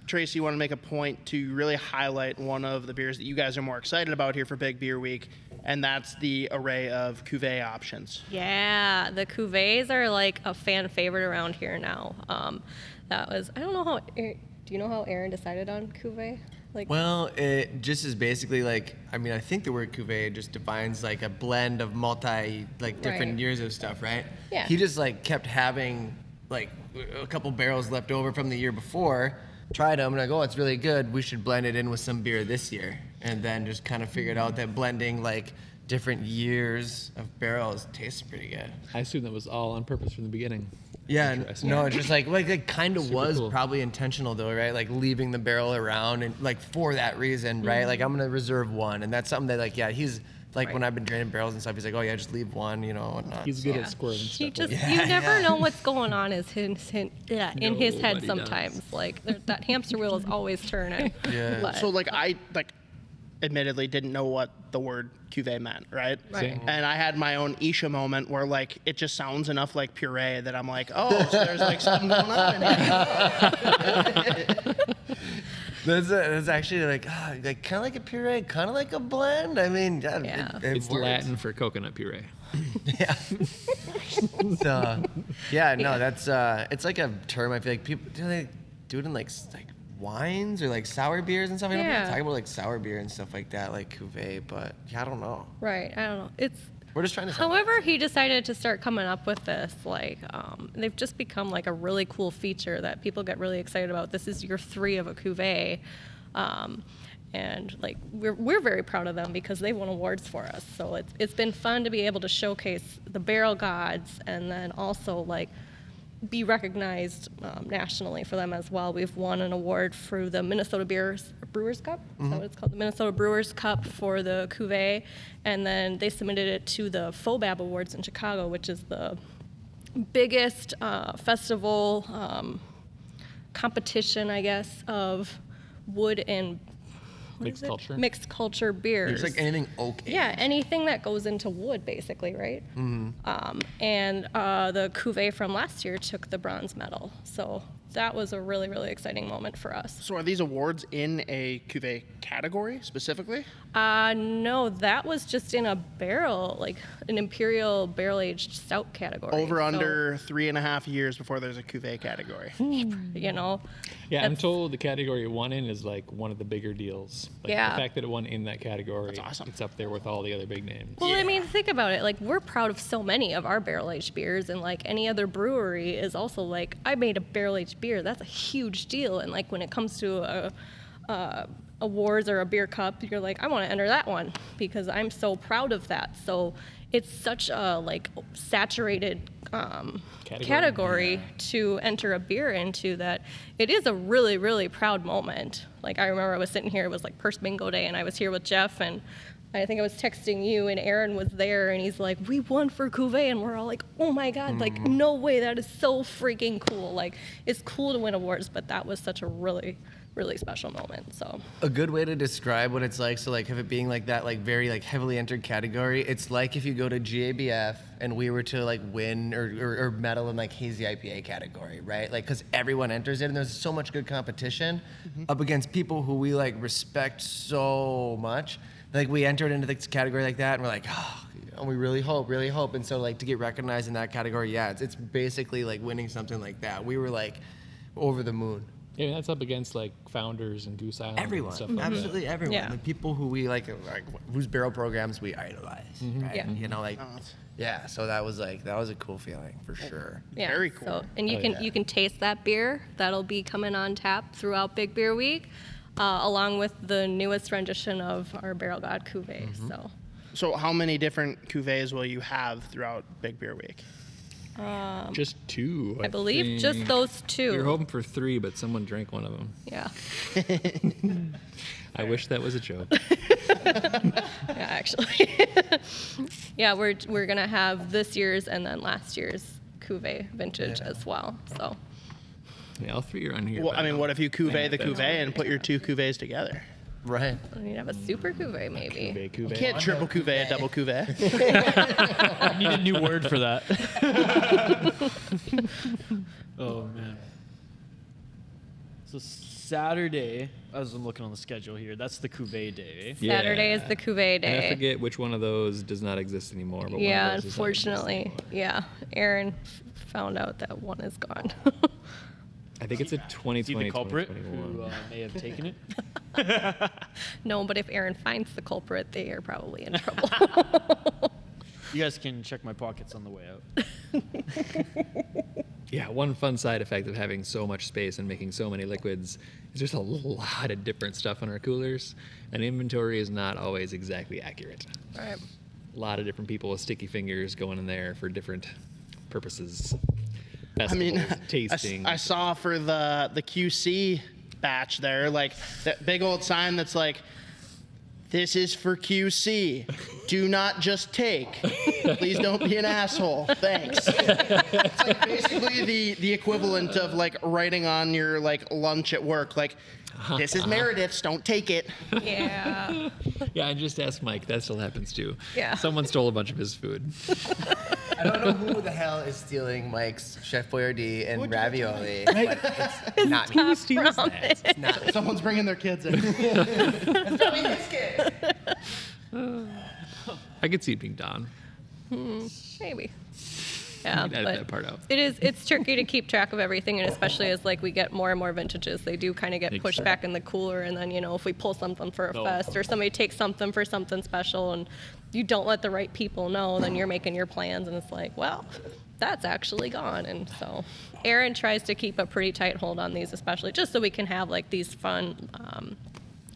Tracy, you want to make a point to really highlight one of the beers that you guys are more excited about here for Big Beer Week, and that's the array of cuvee options.
Yeah, the cuvées are like a fan favorite around here now. Um, that was I don't know how. Aaron- Do you know how Aaron decided on cuvee? Like,
Well, it just is basically like I mean I think the word cuvee just defines like a blend of multi like different
Right.
years of stuff, right?
Yeah.
He just like kept having like a couple barrels left over from the year before. Tried them and I go, oh, it's really good. We should blend it in with some beer this year, and then just kind of figured out that blending like different years of barrels tastes pretty good.
I assume that was all on purpose from the beginning.
Yeah, no, it's just like like it kind of was
cool.
probably intentional though, right? Like leaving the barrel around and like for that reason, right? Mm-hmm. Like I'm gonna reserve one, and that's something that like yeah, he's like when I've been draining barrels and stuff, he's like, oh yeah, just leave one, you know, whatnot.
He's good
yeah.
at squirting
He
stuff.
just
like
you never
yeah.
know what's going on is his, his, yeah, in his head
Nobody does.
sometimes. Like there, that hamster wheel is always turning.
Yeah.
But-
So, like, I like, admittedly, didn't know what the word cuvee meant, right?
Right.
And I had my own Isha moment where like it just sounds enough like puree that I'm like, oh, so there's like something going on in here.
That's, a, that's actually like ah, like kind of like a puree, kind of like a blend. I mean, yeah, it- it,
It's
works.
Latin for coconut puree.
Yeah. so, yeah, no, that's uh, it's like a term. I feel like people do they do it in like s- like wines or like sour beers and stuff. I don't
Yeah.
talk about like sour beer and stuff like that, like cuvee. But yeah, I don't know.
right, I don't know. It's
We're just trying to.
However, he decided to start coming up with this. Like, um, they've just become like a really cool feature that people get really excited about. This is your three of a cuvee. Um, and like we're, we're very proud of them because they won awards for us. So it's, it's been fun to be able to showcase the barrel gods and then also like be recognized um, nationally for them as well. We've won an award through the Minnesota Beers, Brewers Cup. Is that what it's called? The Minnesota Brewers Cup for the cuvee, and then they submitted it to the FOBAB Awards in Chicago, which is the biggest uh, festival um, competition, I guess, of wood and what
Mixed
is it?
culture?
Mixed culture beers.
It's like anything oak.
Yeah, anything that goes into wood, basically, right? Mm-hmm. Um, and uh, the cuvee from last year took the bronze medal, so that was a really, really exciting moment for us.
So are these awards in a cuvee category specifically?
Uh, no, that was just in a barrel, like an imperial barrel aged stout category.
Over
So,
under three and a half years before there's a cuvee category.
you know.
Yeah, I'm told the category it won in is like one of the bigger deals. Like
Yeah.
The fact that it won in that category,
That's awesome.
it's up there with all the other big names.
Well, I mean, think about it. Like, we're proud of so many of our barrel aged beers, and like any other brewery is also like, I made a barrel aged beer. That's a huge deal. And like, when it comes to a, a awards or a beer cup, you're like, I want to enter that one because I'm so proud of that. So it's such a like saturated um,
Category.
category to enter a beer into that it is a really really proud moment. Like i remember i was sitting here it was like purse bingo day and i was here with jeff and i think i was texting you and aaron was there and he's like we won for cuvee and we're all like oh my god like no way that is so freaking cool. Like it's cool to win awards but that was such a really really special moment so.
A good way to describe what it's like so like have it being like that like very like heavily entered category it's like if you go to gabf and we were to like win or, or, or medal in like hazy ipa category right? Like because everyone enters it and there's so much good competition mm-hmm. up against people who we like respect so much. Like we entered into this category like that and we're like oh and we really hope really hope. And so like to get recognized in that category yeah it's, it's basically like winning something like that. We were like over the moon
Yeah, that's up against like founders and Goose Island
everyone,
and stuff like that.
absolutely everyone.
Yeah.
Like people who we like, like whose barrel programs we idolize, right?
Yeah.
You know, like
Oh,
yeah. So that was like that was a cool feeling for sure.
Yeah.
Very cool.
So, and you
Oh,
can
yeah.
you can taste that beer. That'll be coming on tap throughout Big Beer Week, uh, along with the newest rendition of our Barrel God Cuvée.
Mm-hmm.
So,
So how many different cuvées will you have throughout Big Beer Week?
Um, just two.
I believe just those two.
We were hoping for three, but someone drank one of them.
Yeah.
I wish that was a joke.
Yeah, actually. yeah, we're we're gonna have this year's and then last year's Cuvée vintage as well. So.
yeah, all three are on here.
Well, I mean, what if you cuvee
think
the
that's
cuvee and put your two cuvées together?
Right.
We need to have a super cuvee, maybe.
Cuvée, cuvée.
You can't triple cuvee a double cuvee.
I need a new word for that. oh man. So Saturday, as I'm looking on the schedule here, that's the cuvee day.
Yeah.
Saturday is the Cuvée
And I
day.
forget which one of those does not exist anymore. But
Yeah,
one of those does not exist
unfortunately.
anymore.
Yeah. Aaron f- found out that one is gone.
I think it's a
Is he
2020
the culprit who uh, may have taken it?
no, but if Aaron finds the culprit, they are probably in trouble.
You guys can check my pockets on the way out.
Yeah, one fun side effect of having so much space and making so many liquids is there's a lot of different stuff in our coolers, and inventory is not always exactly accurate.
right.
A lot of different people with sticky fingers going in there for different purposes.
I mean,
Festivals,
I
tasting.
I, saw for the the QC batch there, like that big old sign that's like, "This is for QC. Do not just take. Please don't be an asshole. Thanks." it's like basically the the equivalent of like writing on your like lunch at work, like, "This is Meredith's. Don't take it."
Yeah.
yeah, I just asked Mike. That still happens too.
Yeah.
Someone stole a bunch of his food.
I don't know who the hell is stealing Mike's Chef Boyardee and ravioli. but it's not me.
Top promise.
It's not me.
Someone's bringing their kids in.
It's probably his kid.
I could see it being Don. Hmm.
Maybe. Yeah,
Edit
but
that part out.
it is it's tricky to keep track of everything, and especially as like we get more and more vintages, they do kind of get pushed back in the cooler. And then you know if we pull something for a fest or somebody takes something for something special, and you don't let the right people know, then you're making your plans, and it's like, well, that's actually gone. And so, Aaron tries to keep a pretty tight hold on these, especially just so we can have like these fun. Um,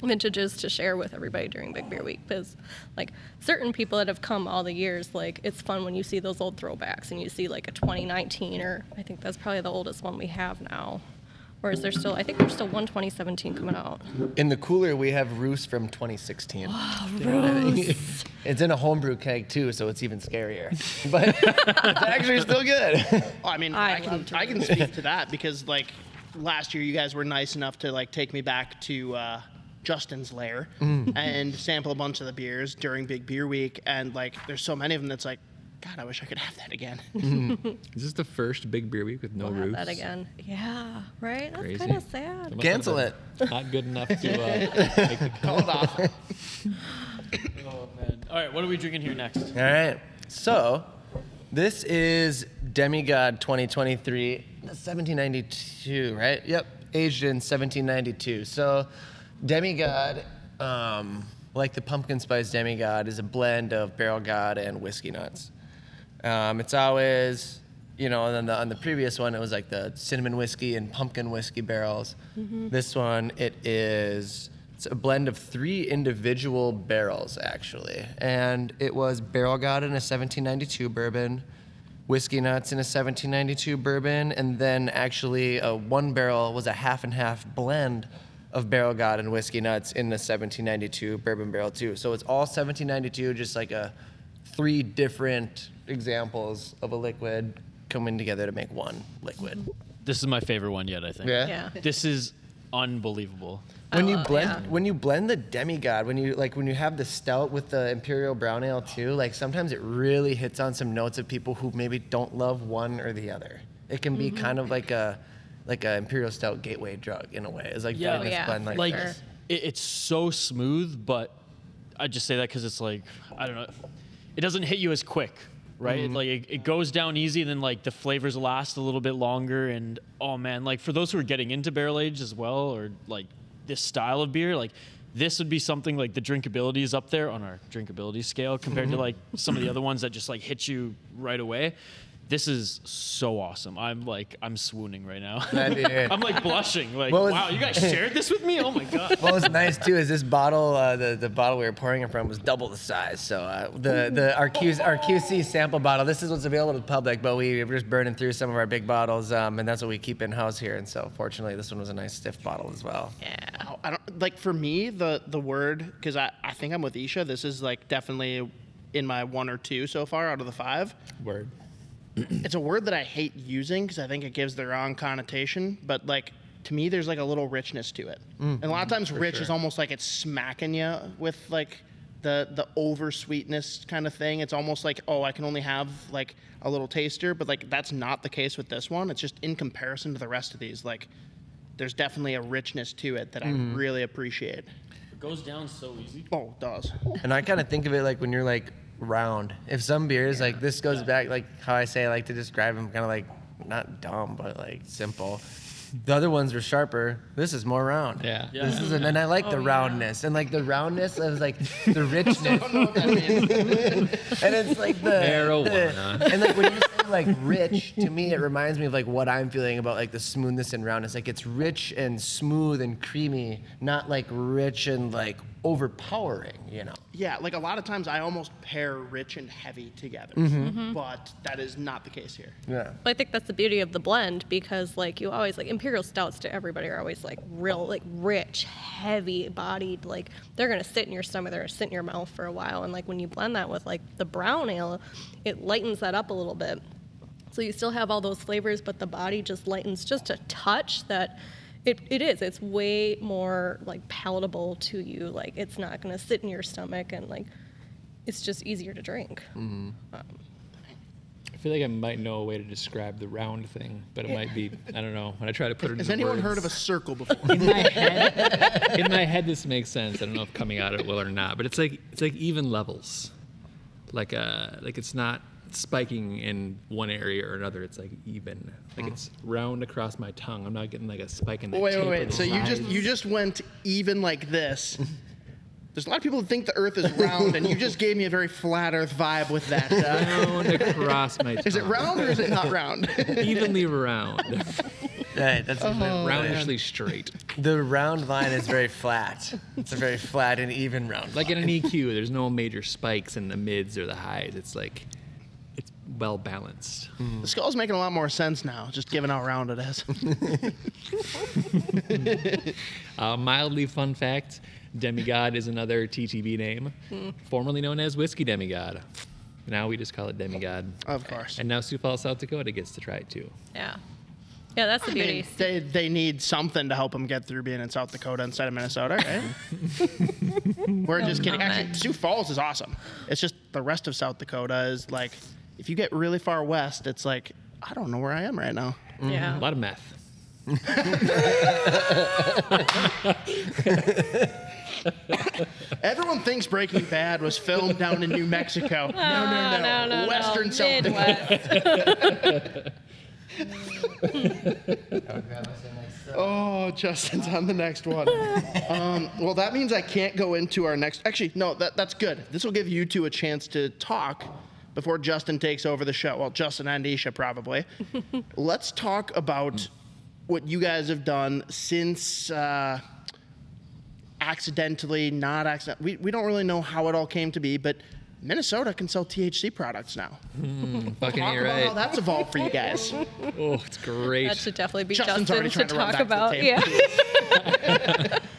vintages to share with everybody during Big Beer Week because, like, certain people that have come all the years, like, it's fun when you see those old throwbacks and you see like a 2019 or I think that's probably the oldest one we have now. Or is there still? I think there's still one 2017 coming out.
In the cooler, we have Roos from 2016.
Rose.
It's in a homebrew keg too, so it's even scarier. But it's actually still good.
Well, I mean,
I
I, can I can speak to that because like last year you guys were nice enough to like take me back to uh, Justin's Lair
Mm.
and sample a bunch of the beers during Big Beer Week. And like, there's so many of them that's like, God, I wish I could have that again.
Is this the first big beer week with no
We'll have
roofs?
that again. Yeah, right? That's kind of sad.
Cancel
it. Not good enough to uh, make the
Hold off.
Oh man. All right, what are we drinking here next?
All right. So, this is Demigod 2023, 1792, right? Yep. Aged in 1792. So, Demigod, um, like the pumpkin spice Demigod, is a blend of Barrel God and whiskey nuts. Um, it's always, you know, on the, on the previous one, it was like the cinnamon whiskey and pumpkin whiskey barrels. This one, it is it's a blend of three individual barrels, actually. And it was Barrel God in a 1792 bourbon, Whiskey Nuts in a 1792 bourbon, and then actually a one barrel was a half and half blend of Barrel God and Whiskey Nuts in the 1792 bourbon barrel, too. So it's all 1792, just like a three different examples of a liquid coming together to make one liquid.
This is my favorite one yet, I think.
Yeah.
This is unbelievable.
When you
oh,
blend
yeah.
when you blend the demigod, when you like when you have the stout with the imperial brown ale too, like sometimes it really hits on some notes of people who maybe don't love one or the other. It can be mm-hmm. kind of like a like an imperial stout gateway drug in a way. It's like
Yeah.
blending
Oh,
this
yeah,
blend like,
like
sure.
it, it's so smooth, but I just say that because it's like I don't know, it doesn't hit you as quick, right? It, like it, it goes down easy, and then like the flavors last a little bit longer. And oh man, like for those who are getting into barrel age as well, or like this style of beer, like this would be something like the drinkability is up there on our drinkability scale compared to mm-hmm. like some of the other ones that just like hit you right away. This is so awesome. I'm like I'm swooning right now.
Glad to hear.
I'm like blushing. Like
What was-
wow, you guys shared this with me? Oh my god.
what was nice too is this bottle, uh, the the bottle we were pouring it from was double the size. So uh, the the our Q, our QC sample bottle. This is what's available to the public, but we were just burning through some of our big bottles, um, and that's what we keep in house here. And so fortunately, this one was a nice stiff bottle as well.
Yeah. I don't like for me the the word because I, I think I'm with Isha. This is like definitely in my one or two so far out of the five.
word.
It's a word that I hate using because I think it gives the wrong connotation. But like to me, there's like a little richness to it, mm. and a lot of times rich is almost like it's smacking you with like the the over sweetness kind of thing. It's almost like oh I can only have like a little taster, but like that's not the case with this one. It's just in comparison to the rest of these like. There's definitely a richness to it that I mm. really appreciate.
It goes down so easy.
Oh, it does.
And I kind of think of it like when you're like round. If some beers like this goes back like how I say I like to describe them kind of like not dumb but like simple. The other ones were sharper. This is more round.
Yeah.
Yeah.
This is and I like the
Oh, yeah.
roundness and like the roundness of like the richness. and it's like the,
Marijuana.
the- and like when you say like rich to me it reminds me of like what I'm feeling about like the smoothness and roundness. Like it's rich and smooth and creamy, not like rich and like overpowering. You know.
Yeah, like a lot of times I almost pair rich and heavy together, mm-hmm. Mm-hmm. but that is not the case here.
Yeah.
But I think that's the beauty of the blend because like you always like imperial stouts to everybody are always like real like rich, heavy bodied. Like they're gonna sit in your stomach, they're gonna sit in your mouth for a while. And like when you blend that with like the brown ale, it lightens that up a little bit. So you still have all those flavors, but the body just lightens just a touch that it, it is. It's way more like palatable to you. Like it's not gonna sit in your stomach and like it's just easier to drink.
I feel like I might know a way to describe the round thing, but it might be I don't know. When I try to put it
Has
into
anyone heard of a circle before?
in my head? in my head, this makes sense. I don't know if coming out of it will or not, but it's like it's like even levels. Like uh, like it's not spiking in one area or another. It's like even. Like it's round across my tongue. I'm not getting like a spike in the
wait,
tip
wait, wait.
the
So you just you just went even like this. There's a lot of people that think the Earth is round, and you just gave me a very flat Earth vibe with that. Uh,
round across my tongue.
is it round or is it not round?
Evenly round,
Right. That's
roundishly straight.
The round line is very flat. It's a very flat and even round.
Like in an EQ, there's no major spikes in the mids or the highs. It's like it's well balanced.
the skull's making a lot more sense now, just given how round it is.
Uh, mildly fun fact: Demigod is another TTB name, formerly known as Whiskey Demigod. Now we just call it Demigod.
of course.
And now Sioux Falls, South Dakota gets to try it too.
Yeah. Yeah, that's the
I
beauty.
mean, they they need something to help them get through being in South Dakota instead of Minnesota, right? We're just kidding. Actually,
comment.
Sioux Falls is awesome. It's just the rest of South Dakota is like, if you get really far west, it's like I don't know where I am right now.
yeah.
A lot of meth.
Everyone thinks Breaking Bad was filmed down in New Mexico. No, no, no,
no, no, no.
Western South Dakota.
Midwest.
Oh, Justin's on the next one. um, well, that means I can't go into our next. Actually, no, that, that's good. This will give you two a chance to talk before Justin takes over the show. Well, Justin and Isha probably. Let's talk about what you guys have done since uh, accidentally, not accident. We, we don't really know how it all came to be, but Minnesota can sell THC products now.
Fucking
Talk
you're
about how that's evolved for you guys.
Oh, it's great.
That should definitely be
Justin's
Justin to
to
talk
back to
about.
table.
Yeah.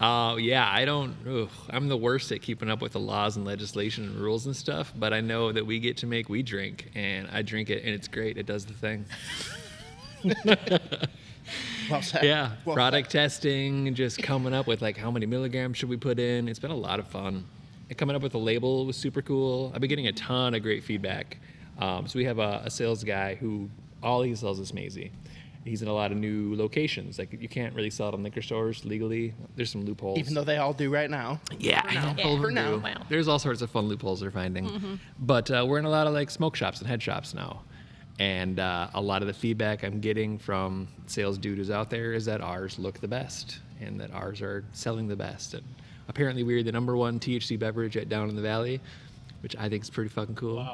Uh, yeah, I don't. Ugh, I'm the worst at keeping up with the laws and legislation and rules and stuff. But I know that we get to make we drink, and I drink it, and it's great. It does the thing.
Well said.
Yeah,
Well
product testing, just coming up with like how many milligrams should we put in. It's been a lot of fun. And coming up with a label was super cool. I've been getting a ton of great feedback. Um, so we have a, a sales guy who all he sells is Maisie. He's in a lot of new locations. Like you can't really sell it in liquor stores legally. There's some loopholes.
Even though they all do right now.
Yeah, I know.
Yeah.
All
For now.
Wow.
There's all sorts of fun loopholes they're finding. But uh, we're in a lot of like smoke shops and head shops now. And uh, a lot of the feedback I'm getting from sales dude who's out there is that ours look the best and that ours are selling the best. And apparently we're the number one THC beverage at Down in the Valley, which I think is pretty fucking cool.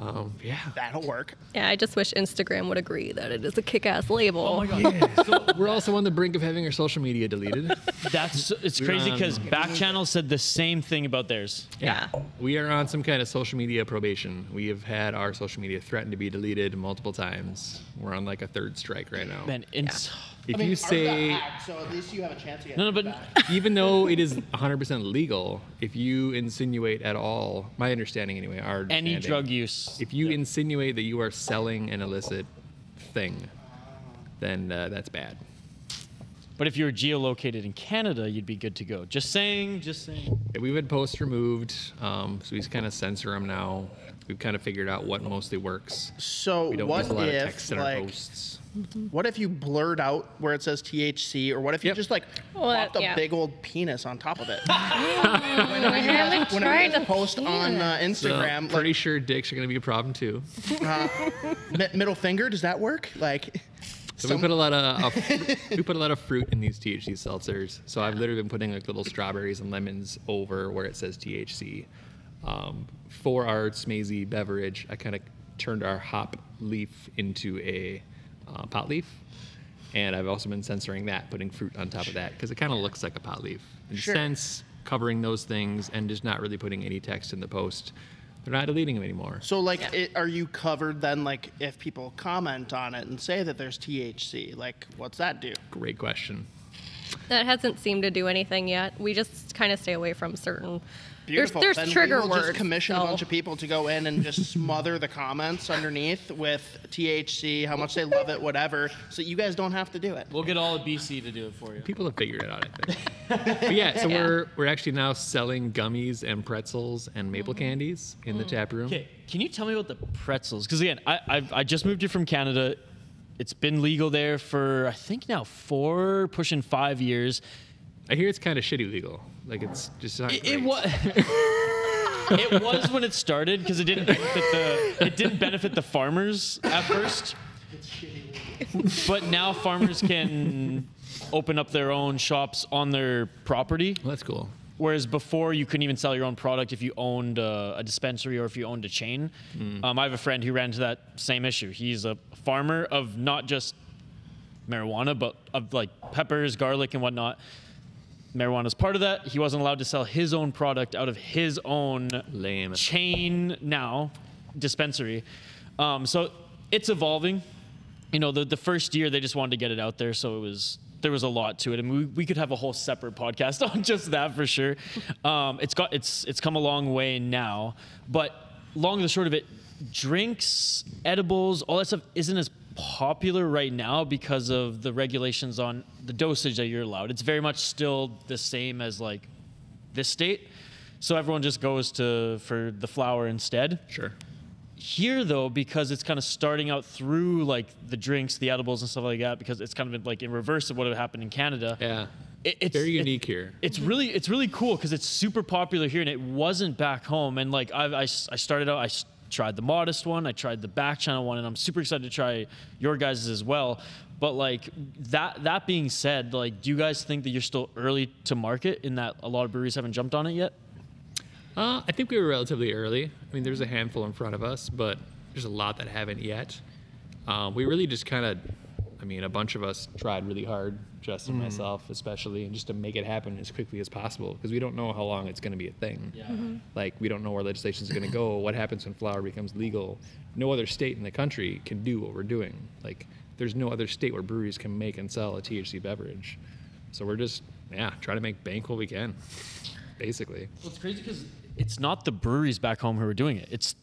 Um, yeah.
That'll work.
yeah, I just wish Instagram would agree that it is a kick-ass label.
Oh my god.
So we're also on the brink of having our social media deleted.
That's it's
We're
crazy because Backchannel said the same thing about theirs.
Yeah.
We are on some kind of social media probation. We have had our social media threatened to be deleted multiple times. We're on like a third strike right now.
Man, it's
If
I mean,
you say,
hacked, so at least you have a chance to get
no, no, but
back.
even though it is 100% legal, if you insinuate at all, my understanding anyway, our
any drug use.
if you insinuate that you are selling an illicit thing, then uh, that's bad.
But if you were geolocated in Canada, you'd be good to go. Just saying, just saying.
Yeah, We've had posts removed, um, so we kind of censor them now. We've kind of figured out what mostly works.
So
We don't
what
use a lot of
if
text in our
like
posts.
what if you blurred out where it says THC, or what if you
Yep.
just like
Well,
popped a
yeah.
big old penis on top of it?
when I haven't
Whenever
tried
post on uh,
So,
Instagram,
pretty sure dicks are going to be a problem too.
like, mi- middle finger, does that work? Like,
So
some-
we put a lot of uh, fr- we put a lot of fruit in these THC seltzers. So I've literally been putting like little strawberries and lemons over where it says THC. Um, for our smazy beverage, I kind of turned our hop leaf into a uh, pot leaf, and I've also been censoring that, putting fruit on top of that because it kind of looks like a pot leaf. And
Sure.
sense, covering those things and just not really putting any text in the post. They're not deleting them anymore.
so like, it, are you covered then? Like, if people comment on it and say that there's THC, like, what's that do?
Great question.
That hasn't seemed to do anything yet. We just kind of stay away from certain.
Beautiful.
There's,
then
trigger
we will
words.
just commission a bunch of people to go in and just smother the comments underneath with THC, how much they love it, whatever, so you guys don't have to do it.
We'll get all of BC to do it for you.
People have figured it out, I think. but yeah, so
Yeah.
we're we're actually now selling gummies and pretzels and maple mm. candies in the tap room.
Okay, can you tell me about the pretzels? Because again, I I've, I just moved here from Canada. It's been legal there for I think now four, pushing five years.
I hear it's kind of shitty legal. Like it's just not
It, it was. it was when it started because it didn't benefit the it didn't benefit the farmers at first. But now farmers can open up their own shops on their property.
Well, that's cool.
Whereas before, you couldn't even sell your own product if you owned a, a dispensary or if you owned a chain. Um, I have a friend who ran into that same issue. He's a farmer of not just marijuana, but of like peppers, garlic, and whatnot. Marijuana's part of that. He wasn't allowed to sell his own product out of his own
Lame.
chain now dispensary. Um, so it's evolving. You know, the the first year they just wanted to get it out there, so it was there was a lot to it, and we, we could have a whole separate podcast on just that for sure. Um, it's got it's it's come a long way now, but long and the short of it, drinks, edibles, all that stuff isn't as popular right now because of the regulations on the dosage that you're allowed. It's very much still the same as like this state. So everyone just goes to for the flower instead.
Sure.
Here though, because it's kind of starting out through like the drinks, the edibles and stuff like that, because it's kind of like in reverse of what happened in Canada.
Yeah.
It- it's
Very
it-
unique here.
it's really it's really cool because it's super popular here and it wasn't back home and like I, I, I started out I tried the Modist one I tried the Backchannel one and I'm super excited to try your guys' as well but like that that being said like do you guys think that you're still early to market in that a lot of breweries haven't jumped on it yet
Uh, I think we were relatively early. I mean, there's a handful in front of us, but there's a lot that haven't yet. Um, we really just kind of, I mean, a bunch of us tried really hard, Justin, mm. myself especially, and just to make it happen as quickly as possible because we don't know how long it's going to be a thing. Yeah. Mm-hmm. Like, we don't know where legislation is going to go, what happens when flower becomes legal. No other state in the country can do what we're doing. Like, there's no other state where breweries can make and sell a THC beverage. So we're just, yeah, trying to make bank while we can, basically.
well it's crazy because it's not the breweries back home who are doing it it's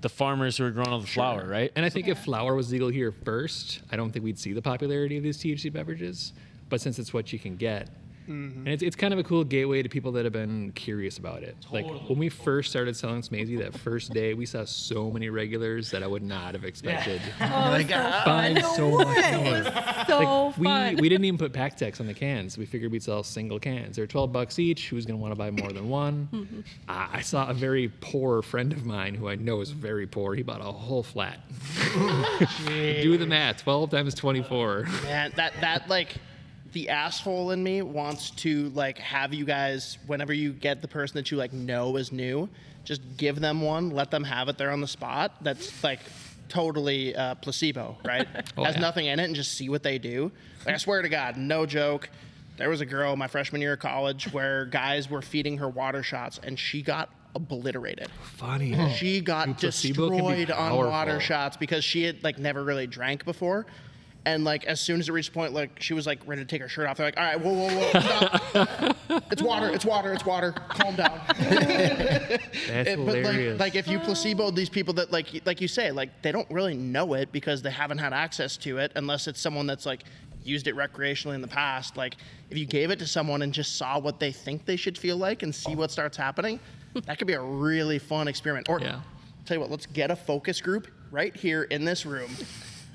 the farmers who are growing all the flower right
And I think if flower was legal here first, I don't think we'd see the popularity of these THC beverages. But since it's what you can get, and it's, it's kind of a cool gateway to people that have been curious about it. Like when we first started selling Smazy that first day, we saw so many regulars that I would not have expected.
Oh, so
Find
fun.
so much more.
So
we,
fun.
we we didn't even put pack text on the cans. We figured we'd sell single cans. They're 12 bucks each. Who's going to want to buy more than one? Uh, I saw a very poor friend of mine who I know is very poor. He bought a whole flat. Do the math. 12 times 24.
Man, that that like the asshole in me wants to like have you guys whenever you get the person that you like know is new, just give them one, let them have it there on the spot. That's like totally uh, placebo, right?
Oh,
Has
yeah.
nothing in it and just see what they do. Like I swear to God, no joke. There was a girl my freshman year of college where guys were feeding her water shots and she got obliterated.
Funny.
She got
Dude, placebo can be
destroyed on water shots because she had like never really drank before. And like as soon as it reached a point, like she was like ready to take her shirt off. They're like, "All right, whoa, whoa, whoa, stop! it's water, it's water, it's water. Calm down."
That's
It- but
hilarious.
like, like if you placeboed these people that like like you say, like they don't really know it because they haven't had access to it unless it's someone that's like used it recreationally in the past. Like if you gave it to someone and just saw what they think they should feel like and see what starts happening, that could be a really fun experiment. Or
Yeah.
tell you what, let's get a focus group right here in this room.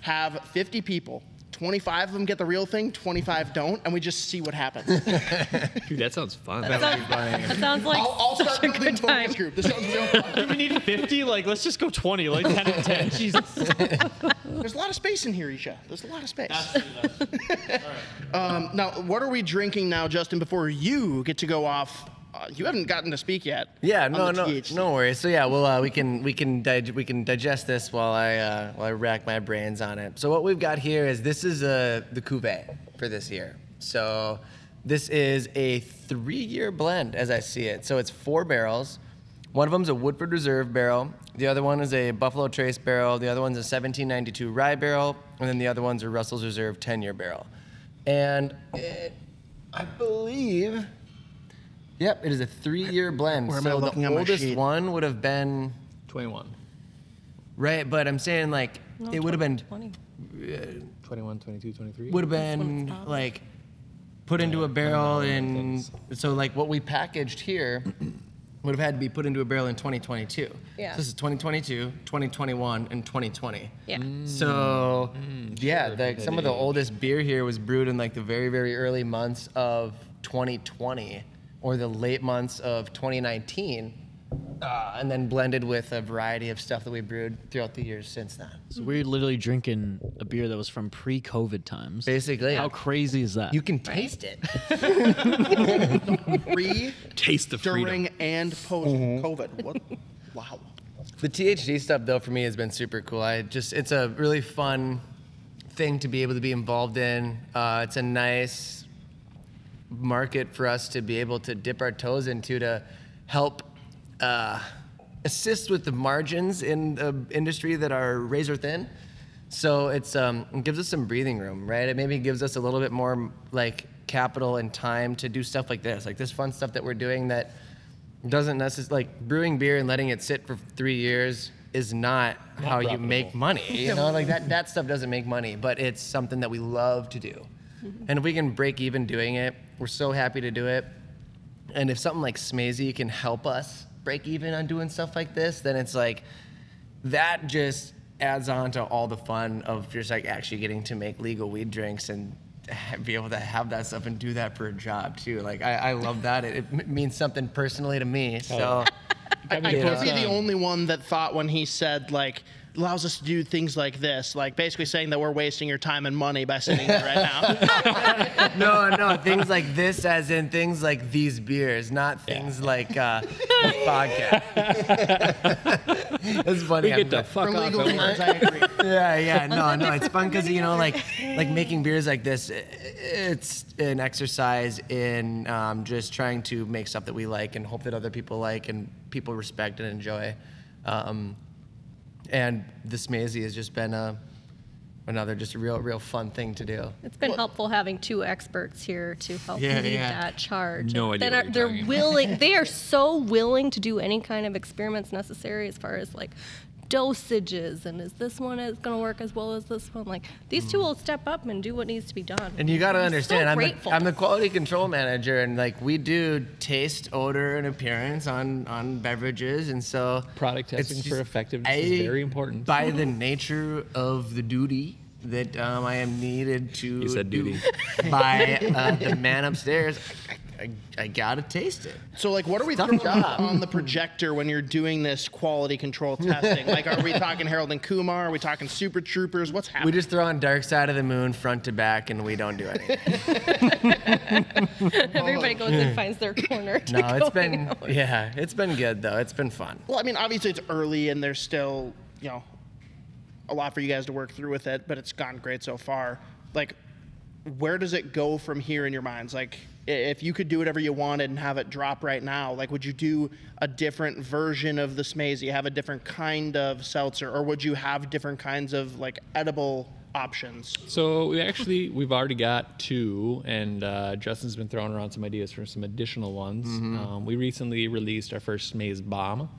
Have 50 people. 25 of them get the real thing, 25 don't, and we just see what happens.
Dude, that sounds fun.
That sounds like
I'll, I'll
such
start
a
building
good time.
group. This sounds real fun.
we need 50 like let's just go 20 like 10 and 10 jesus
There's a lot of space in here, Isha. There's a lot of space. um, now, what are we drinking now, Justin? Before you get to go off, you haven't gotten to speak yet.
Yeah, no, no,
THC.
no worries. So yeah, well, uh, we can we can dig- we can digest this while I uh, while I rack my brains on it. So what we've got here is this is uh, the cuvée for this year. So this is a three-year blend, as I see it. So it's four barrels. One of them's a Woodford Reserve barrel. The other one is a Buffalo Trace barrel. The other one's a 1792 rye barrel, and then the other one's a Russell's Reserve 10-year barrel. And it, I believe Yep, it is a three-year blend.
Where am I
so
looking
the
at my
oldest
sheet?
one would have been
21.
right, but I'm saying like
No,
it would have been
20.
21, 22, 23.
would have been like put into a barrel in so like what we packaged here would have had to be put into a barrel in 2022.
Yeah.
So this is 2022, 2021, and 2020.
Yeah.
Mm, so mm, yeah,
sure,
the,
good
some of the oldest beer here was brewed in like the very very early months of 2020 or the late months of 2019, uh, and then blended with a variety of stuff that we brewed throughout the years since then.
so we're literally drinking a beer that was from pre-covid times
Basically,
how crazy is that
you can taste it.
Pre,
Taste the freedom.
during, and post COVID. What? Wow.
The THC stuff though for me has been super cool. I just it's a really fun thing to be able to be involved in. Uh, it's a nice market for us to be able to dip our toes into to help uh, assist with the margins in the industry that are razor thin. So it's um, it gives us some breathing room, right? It maybe gives us a little bit more like capital and time to do stuff like this, like this fun stuff that we're doing that doesn't necessarily like brewing beer and letting it sit for three years is not, how you make money. You know, like that that stuff doesn't make money, but it's something that we love to do. Mm-hmm. And if we can break even doing it, we're so happy to do it. And if something like Smazy can help us break even on doing stuff like this, then it's like that just adds on to all the fun of just like actually getting to make legal weed drinks and be able to have that stuff and do that for a job too. Like I, I love that. It, it means something personally to me. So
I, I
You
could be the only one that thought when he said like allows us to do things like this, like basically saying that we're wasting your time and money by sitting here right now.
no, no, things like this, as in things like these beers, not things like uh, a podcast. it's funny.
We
I'm
get the fuck off
legal
at.
I agree.
yeah, yeah, no, no, it's fun because you know, like, like making beers like this, it's an exercise in um, just trying to make stuff that we like and hope that other people like and people respect and enjoy. Um, and this Smazy has just been a, another just a real, real fun thing to do.
It's been helpful having two experts here to help
Yeah,
lead
yeah.
that charge.
No idea
That
what
are,
you're
they're
talking about.
willing. they are so willing to do any kind of experiments necessary as far as like dosages and is this one is going to work as well as this one? Like these two will step up and do what needs to be done.
And you got to
I'm so
understand, I'm the. I'm the quality control manager, and like we do taste, odor, and appearance on on beverages, and so
Product
it's
testing for
just-
effectiveness is very important.
By the nature of the duty that um, I am needed to
You said
do
duty.
by uh, the man upstairs, I, I, I gotta taste it.
So, like, what are we throwing
job.
on the projector when you're doing this quality control testing? like, are we talking Harold and Kumar? Are we talking Super Troopers? What's happening?
We just throw on Dark Side of the Moon front to back, and we don't do anything.
Everybody goes and finds their corner. To
no,
go
it's been
out.
yeah, it's been good though. It's been fun.
well, I mean, obviously it's early and there's still, you know, a lot for you guys to work through with it, but it's gone great so far. Like, where does it go from here in your minds? Like, i- if you could do whatever you wanted and have it drop right now, like, would you do a different version of the Smazy, have a different kind of seltzer, or would you have different kinds of like edible options?
So we actually we've already got two, and uh, Justin's been throwing around some ideas for some additional ones. Um, we recently released our first Smaze Bomb.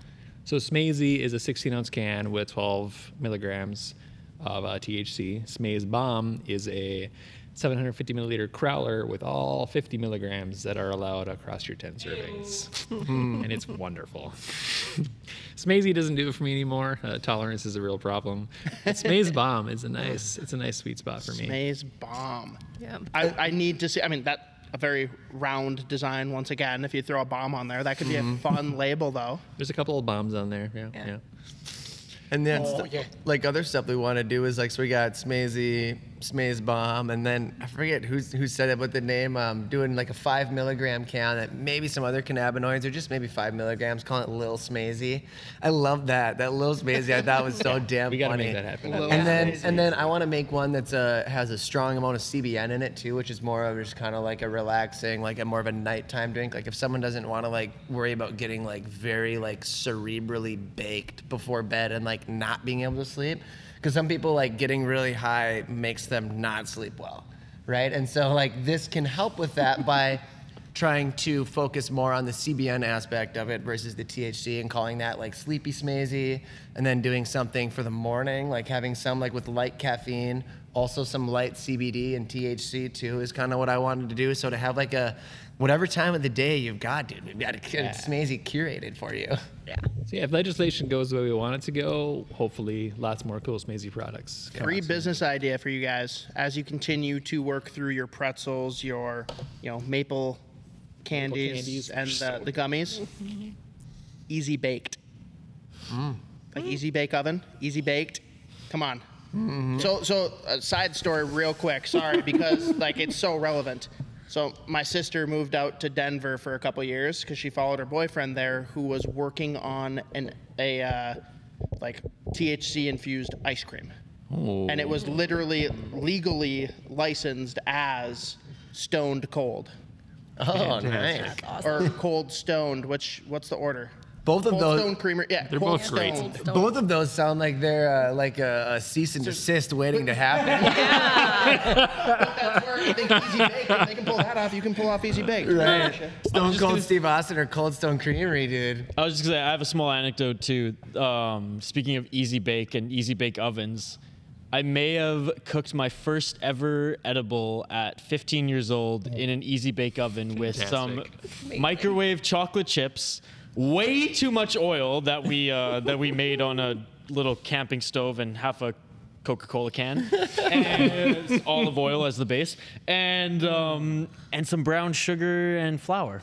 So Smazy is a 16 ounce can with 12 milligrams of uh, THC. Smaze Bomb is a 750 milliliter crowler with all 50 milligrams that are allowed across your 10 servings, and it's wonderful. Smazy doesn't do it for me anymore. Uh, tolerance is a real problem. But Smaze Bomb is a nice, it's a nice sweet spot for me.
Maze bomb.
Yeah.
I, I need to see. I mean, that a very round design once again. If you throw a bomb on there, that could be a fun label, though.
There's a couple of bombs on there. Yeah, yeah.
And then
Oh,
st-
yeah.
like other stuff we want to do is like so we got Smazy, Smaze Bomb, and then I forget who's who said it, but the name um, doing like a five milligram can that maybe some other cannabinoids or just maybe five milligrams, calling it Lil Smazy. I love that. That Lil Smazy I thought was so damn
We gotta
funny.
make that happen.
Lil
And then
Smazy.
and then I want to make one that's uh has a strong amount of CBN in it too, which is more of just kind of like a relaxing, like a more of a nighttime drink. Like if someone doesn't want to like worry about getting like very like cerebrally baked before bed and like not being able to sleep, because some people like getting really high makes them not sleep well, right? And so like this can help with that by trying to focus more on the CBN aspect of it versus the THC and calling that like sleepy smazy and then doing something for the morning, like having some like with light caffeine, also some light CBD and THC too is kind of what I wanted to do. So to have like a whatever time of the day you've got, dude, we've got a smazy curated for you.
Yeah.
So yeah, if legislation goes the way we want it to go, hopefully lots more cool Smazy products.
Free
out soon.
business idea for you guys as you continue to work through your pretzels, your you know maple candies,
candies are
and
so
the, the gummies. Mm-hmm. Easy baked. Mm. Like easy bake oven, easy baked. Come on. Mm-hmm. So so a side story real quick. Sorry because like it's so relevant. So my sister moved out to Denver for a couple years because she followed her boyfriend there, who was working on an a uh, like THC infused ice cream, and it was literally legally licensed as stoned cold
Oh, nice.
Awesome.
or cold stoned. Which what's the order?
Both of
Cold
those.
Stone Creamery. Yeah,
They're
Cold
both great.
Stone.
Stone.
Both of those sound like they're uh, like a, a cease and desist waiting to happen.
That's where I think Easy Bake. If they can pull that off, you can pull off Easy Bake.
right. Stone
just
Cold
gonna-
Steve Austin or Cold Stone Creamery, dude.
I was just gonna say I have a small anecdote too. Um, speaking of easy bake and easy bake ovens, I may have cooked my first ever edible at 15 years old in an easy bake oven with some
Fantastic.
microwave chocolate chips, way too much oil that we uh, that we made on a little camping stove and half a Coca-Cola can, and olive oil as the base, and um, and some brown sugar and flour.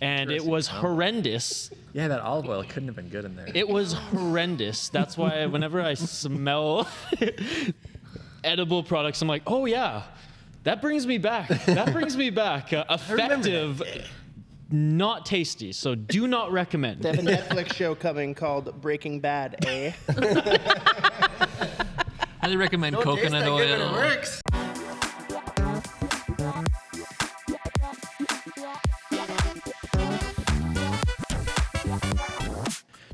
And it was horrendous.
Yeah, that olive oil couldn't have been good in there.
It was horrendous. That's why whenever I smell edible products, I'm like, oh yeah, that brings me back. That brings me back. Uh, effective, not tasty. So do not recommend.
They have a Netflix show coming called Breaking Bad, eh?
I highly recommend coconut oil.
works.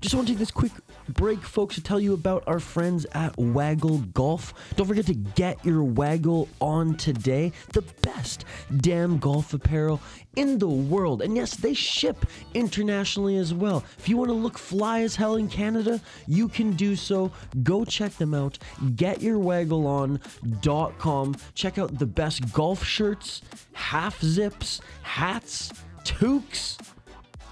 Just want to take this quick break, folks, to tell you about our friends at Waggle Golf. Don't forget to get your Waggle on today. The best damn golf apparel in the world. And yes, they ship internationally as well. If you want to look fly as hell in Canada, you can do so. Go check them out. GetYourWaggleOn.com. Check out the best golf shirts, half zips, hats, toques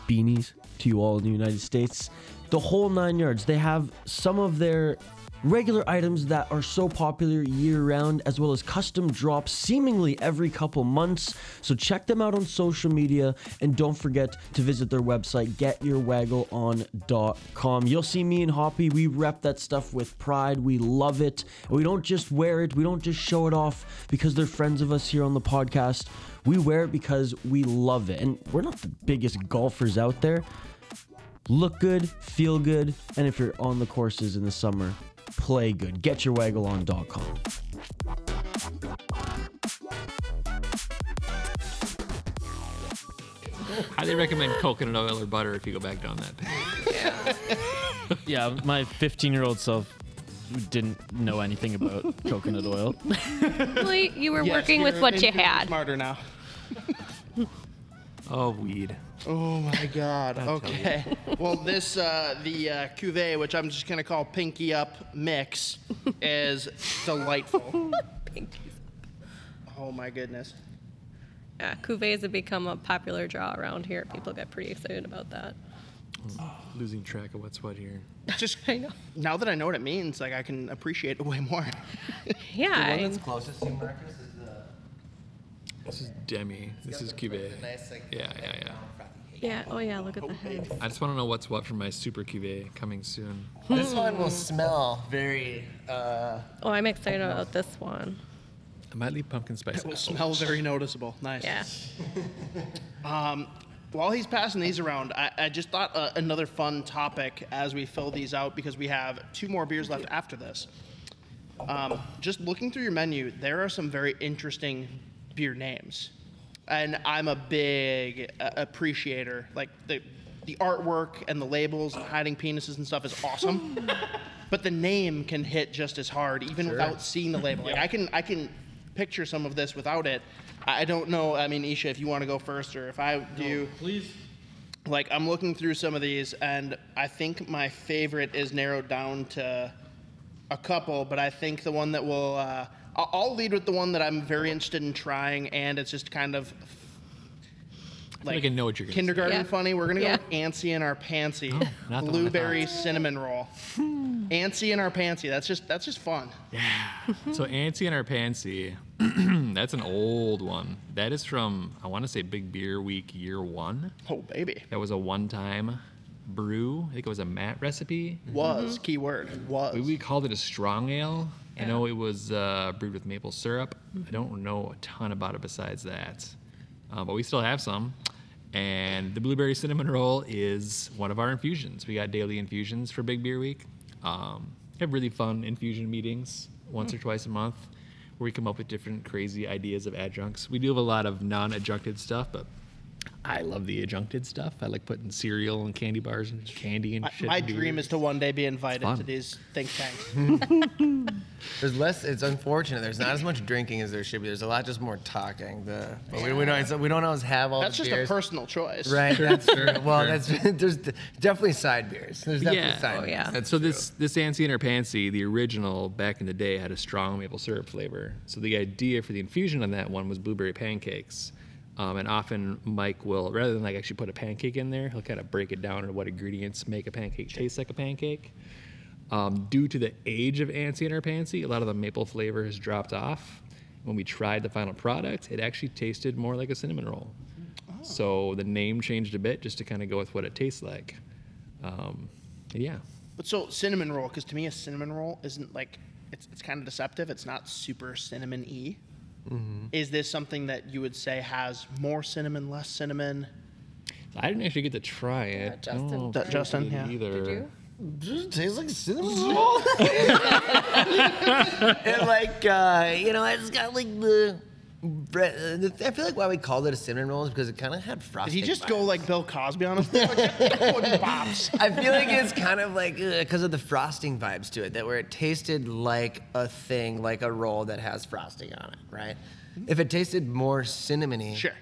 beanies to you all in the United States. The whole nine yards. They have some of their regular items that are so popular year round, as well as custom drops seemingly every couple months. So check them out on social media and don't forget to visit their website, getyourwaggleon.com. You'll see me and Hoppy, we rep that stuff with pride. We love it. We don't just wear it, we don't just show it off because they're friends of us here on the podcast. We wear it because we love it. And we're not the biggest golfers out there. Look good, feel good, and if you're on the courses in the summer, play good. GetYourWaggleOn.com.
Highly recommend coconut oil or butter if you go back down that path.
Yeah, my 15 year old self didn't know anything about coconut oil.
Well, you you were
Yes,
working with what you had.
Smarter now.
Oh, weed.
Oh my God. Okay. well, this uh, the uh, cuvée, which I'm just gonna call Pinky Up Mix, is delightful. Oh my goodness.
Yeah, cuvées have become a popular draw around here. People get pretty excited about that.
Losing track of what's what here.
Just
I know.
now that I know what it means, like I can appreciate it way more.
Yeah.
The one
I-
that's closest to Marcus, is the.
This is Demi. This is cuvée.
Nice, like,
Yeah, yeah, yeah.
yeah. Oh yeah. Look at the head.
I just want to know what's what for my super cuvée coming soon.
This one will smell very. Uh,
Oh, I'm excited about this one.
I might leave pumpkin spice.
It will
out.
smell very noticeable. Nice.
Yeah.
Um, while he's passing these around, I, I just thought uh, another fun topic as we fill these out because we have two more beers left after this. Um, just looking through your menu, there are some very interesting beer names, and I'm a big uh, appreciator. Like the the artwork and the labels and hiding penises and stuff is awesome, but the name can hit just as hard even without seeing the label. Like I can I can picture some of this without it. I I don't know. I mean, Isha, if you want to go first, or if I do.
Please.
Like I'm looking through some of these, and I think my favorite is narrowed down to a couple, but I think the one that will. Uh, I'll I'll lead with the one that I'm very interested in trying, and it's just kind of
like I know what you're gonna say.
kindergarten
Yeah.
funny. We're gonna
Yeah.
go with antsy in our pantsy, oh,
not the one I
blueberry cinnamon roll. Hmm. antsy in our pantsy. That's just that's just fun. Yeah.
so Antsy in our pantsy. that's an old one. That is from I want to say Big Beer Week year one.
Oh baby,
That was a one-time brew. I think it was a Matt recipe.
was mm-hmm. keyword was.
We, we called it a strong ale. I know it was uh, brewed with maple syrup. I don't know a ton about it besides that, uh, but we still have some. And the blueberry cinnamon roll is one of our infusions. We got daily infusions for Big Beer Week. Um, have really fun infusion meetings once or twice a month where we come up with different crazy ideas of adjuncts. We do have a lot of non-adjuncted stuff, but I love the adjuncted stuff. I like putting cereal and candy bars and candy and
My,
shit.
my
in
dream
beers.
is to one day be invited to these think tanks.
There's less. It's unfortunate. There's not as much drinking as there should be. There's a lot just more talking. The but we, we don't. We don't always have all
That's
the
just
beers.
a personal choice.
Right. That's true. Well, that's there's definitely side beers. There's definitely
Yeah.
side
Oh,
beers.
yeah.
That's
so
true.
this this Ansi or Pansy, the original back in the day, had a strong maple syrup flavor. So the idea for the infusion on that one was blueberry pancakes. Um, and often Mike will, rather than like actually put a pancake in there, he'll kind of break it down into what ingredients make a pancake taste like a pancake. Um, due to the age of Ansi or Pansy, a lot of the maple flavor has dropped off. When we tried the final product, it actually tasted more like a cinnamon roll. So the name changed a bit just to kind of go with what it tastes like. Um, yeah.
But so cinnamon roll, because to me a cinnamon roll isn't like it's it's kind of deceptive. It's not super cinnamon y.
Mm-hmm.
Is this something that you would say has more cinnamon, less cinnamon?
I didn't actually get to try it. I
Justin
know if
That Justin,
did
yeah.
Either.
Did you?
Does it taste like cinnamon roll? and like, uh, you know, it's got like the. I feel like why we called it a cinnamon roll is because it kind of had frosting.
Did he just
vibes.
go like Bill Cosby on us?
I feel like it's kind of like because of the frosting vibes to it, that where it tasted like a thing, like a roll that has frosting on it, right? If it tasted more cinnamony,
Sure.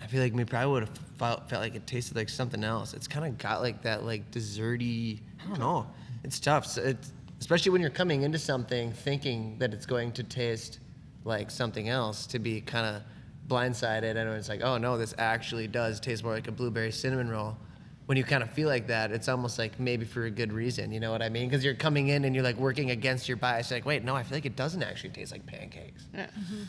I feel like we probably would have felt, felt like it tasted like something else. It's kind of got like that like desserty. I don't know. It's tough. So it's, especially when you're coming into something thinking that it's going to taste like something else, to be kind of blindsided and it's like, oh no, this actually does taste more like a blueberry cinnamon roll. When you kind of feel like that, it's almost like maybe for a good reason. You know what I mean? Because you're coming in and you're like working against your bias. You're like, wait, no, I feel like it doesn't actually taste like pancakes.
Yeah. Mm-hmm. Mm-hmm.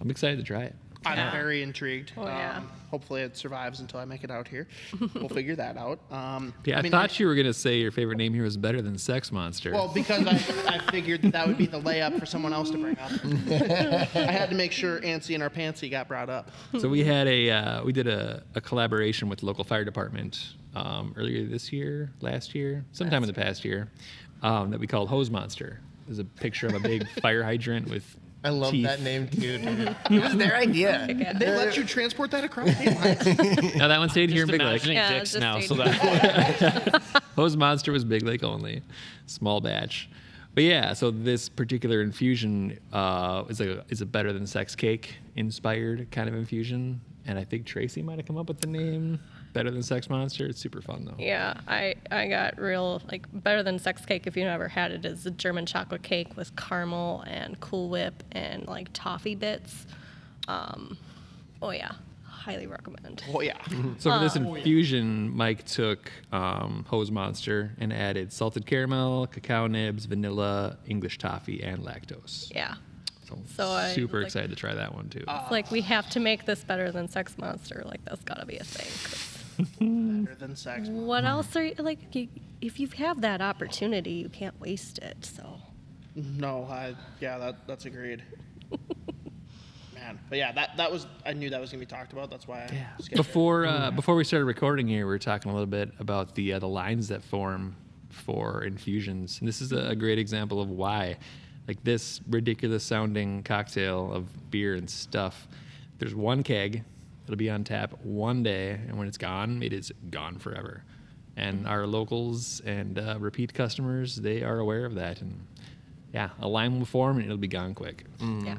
I'm excited to try it.
I'm
Yeah.
very intrigued.
Oh, yeah.
Um, hopefully it survives until I make it out here. we'll figure that out. Um,
Yeah, I,
mean,
thought you were gonna say your favorite name here was better than Sex Monster.
Well, because I, I figured that, that would be the layup for someone else to bring up. I had to make sure Antsy and our Pantsy got brought up.
so we had a uh, we did a, a collaboration with the local fire department um, earlier this year, last year, sometime in the past year, um, that we called Hose Monster. There's a picture of a big fire hydrant with.
I love
teeth.
that name too. Dude. it was their idea.
They let you transport that across state lines.
Now that one stayed here in Big Lake.
imagining
Yeah,
dicks
just
now, so that
Hose Monster was Big Lake only, small batch. But yeah, so this particular infusion uh, is a is a better than sex cake inspired kind of infusion, and I think Tracy might have come up with the name better than sex monster. It's super fun though.
Yeah, I, I got real like better than sex cake if you've never had it is a German chocolate cake with caramel and Cool Whip and like toffee bits. Um, oh yeah, highly recommend.
oh, yeah.
So for this infusion, Mike took um, Hose Monster and added salted caramel, cacao nibs, vanilla, English toffee, and lactose.
Yeah,
So,
So I
super
like-
excited to try that one too.
it's like we have to make this better than Sex Monster. Like that's gotta be a thing. 'Cause
Better than sex.
What else are you like? You, if you have that opportunity, you can't waste it. So
No, I, yeah, that, that's agreed. Man, but yeah, that, that was, I knew that was going to be talked about. That's why I skipped it.
Before uh, before we started recording here, we were talking a little bit about the uh, the lines that form for infusions, and this is a, a great example of why, like this ridiculous sounding cocktail of beer and stuff. There's one keg, it'll be on tap one day, and when it's gone, it is gone forever. And our locals and uh, repeat customers, they are aware of that, and yeah, a line will form and it'll be gone quick.
yeah.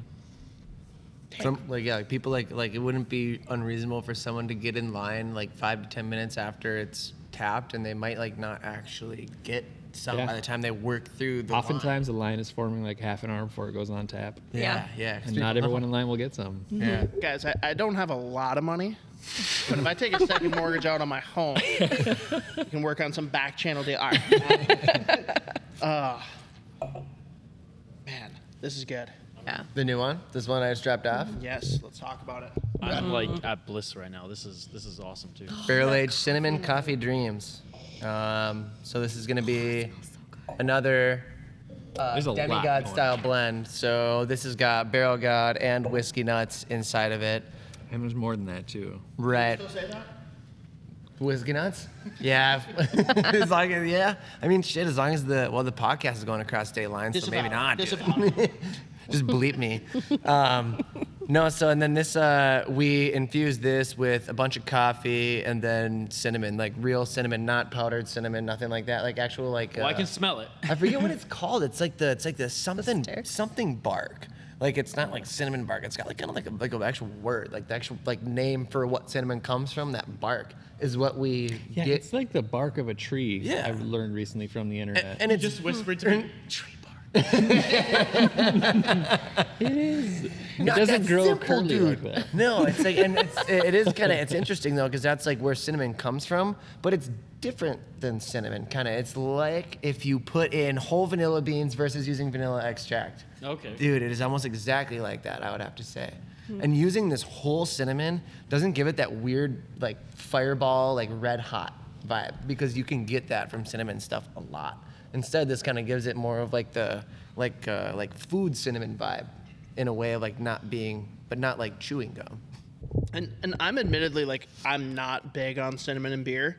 Some like yeah, like people like like it wouldn't be unreasonable for someone to get in line like five to ten minutes after it's tapped, and they might like not actually get some
Yeah.
by the time they work through the.
Oftentimes, the line is forming like half an hour before it goes on tap.
Yeah, yeah, yeah, 'cause
And not everyone in line will get some.
Yeah.
Guys, I, I don't have a lot of money, but if I take a second mortgage out on my home, you can work on some back channel deal. All right. uh, man, this is good.
Yeah.
The new one, this one I just dropped off,
Yes, let's talk about it.
I'm like at bliss right now. This is this is awesome too.
barrel aged cinnamon coffee dreams. Um, so this is gonna be another uh,
There's a lot
demigod
going
style blend. So this has got barrel god and whiskey nuts inside of it.
And there's more than that too.
Right. Whiskey nuts? Yeah. as long as, yeah. I mean, shit, as long as the, well, the podcast is going across state lines, so maybe
Disavow.
not. dude.
Disavow.
Just bleep me. Um, No, so and then this uh, we infuse this with a bunch of coffee and then cinnamon, like real cinnamon, not powdered cinnamon, nothing like that, like actual like.
Well, I
uh,
can smell it.
I forget what it's called. It's like the it's like the something
stick?
something bark. Like it's not like cinnamon bark. It's got like kind of like a like an actual word, like the actual like name for what cinnamon comes from. That bark is what we
Yeah,
get.
it's like the bark of a tree.
Yeah.
I've learned recently from the internet.
and, and it's
Just whispered to me. Tree bark.
it is. It
Not
doesn't
that
grow
simple,
curly like that.
No, it's like, and it's, it is kind of, it's interesting though, because that's like where cinnamon comes from, but it's different than cinnamon. Kind of, it's like if you put in whole vanilla beans versus using vanilla extract.
Okay.
Dude, it is almost exactly like that. I would have to say. And using this whole cinnamon doesn't give it that weird like fireball, like red hot vibe because you can get that from cinnamon stuff a lot. Instead, this kind of gives it more of like the like uh, like food cinnamon vibe in a way of like not being, but not like chewing gum.
And and I'm admittedly like I'm not big on cinnamon and beer.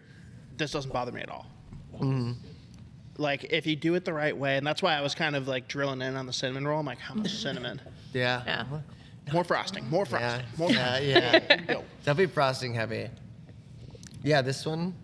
This doesn't bother me at all. Like if you do it the right way, and that's why I was kind of like drilling in on the cinnamon roll. I'm like, how much cinnamon?
Yeah.
Yeah.
More frosting. More
Yeah.
frosting. More
Yeah.
frosting.
Yeah.
Go.
Definitely frosting heavy. Yeah, this one,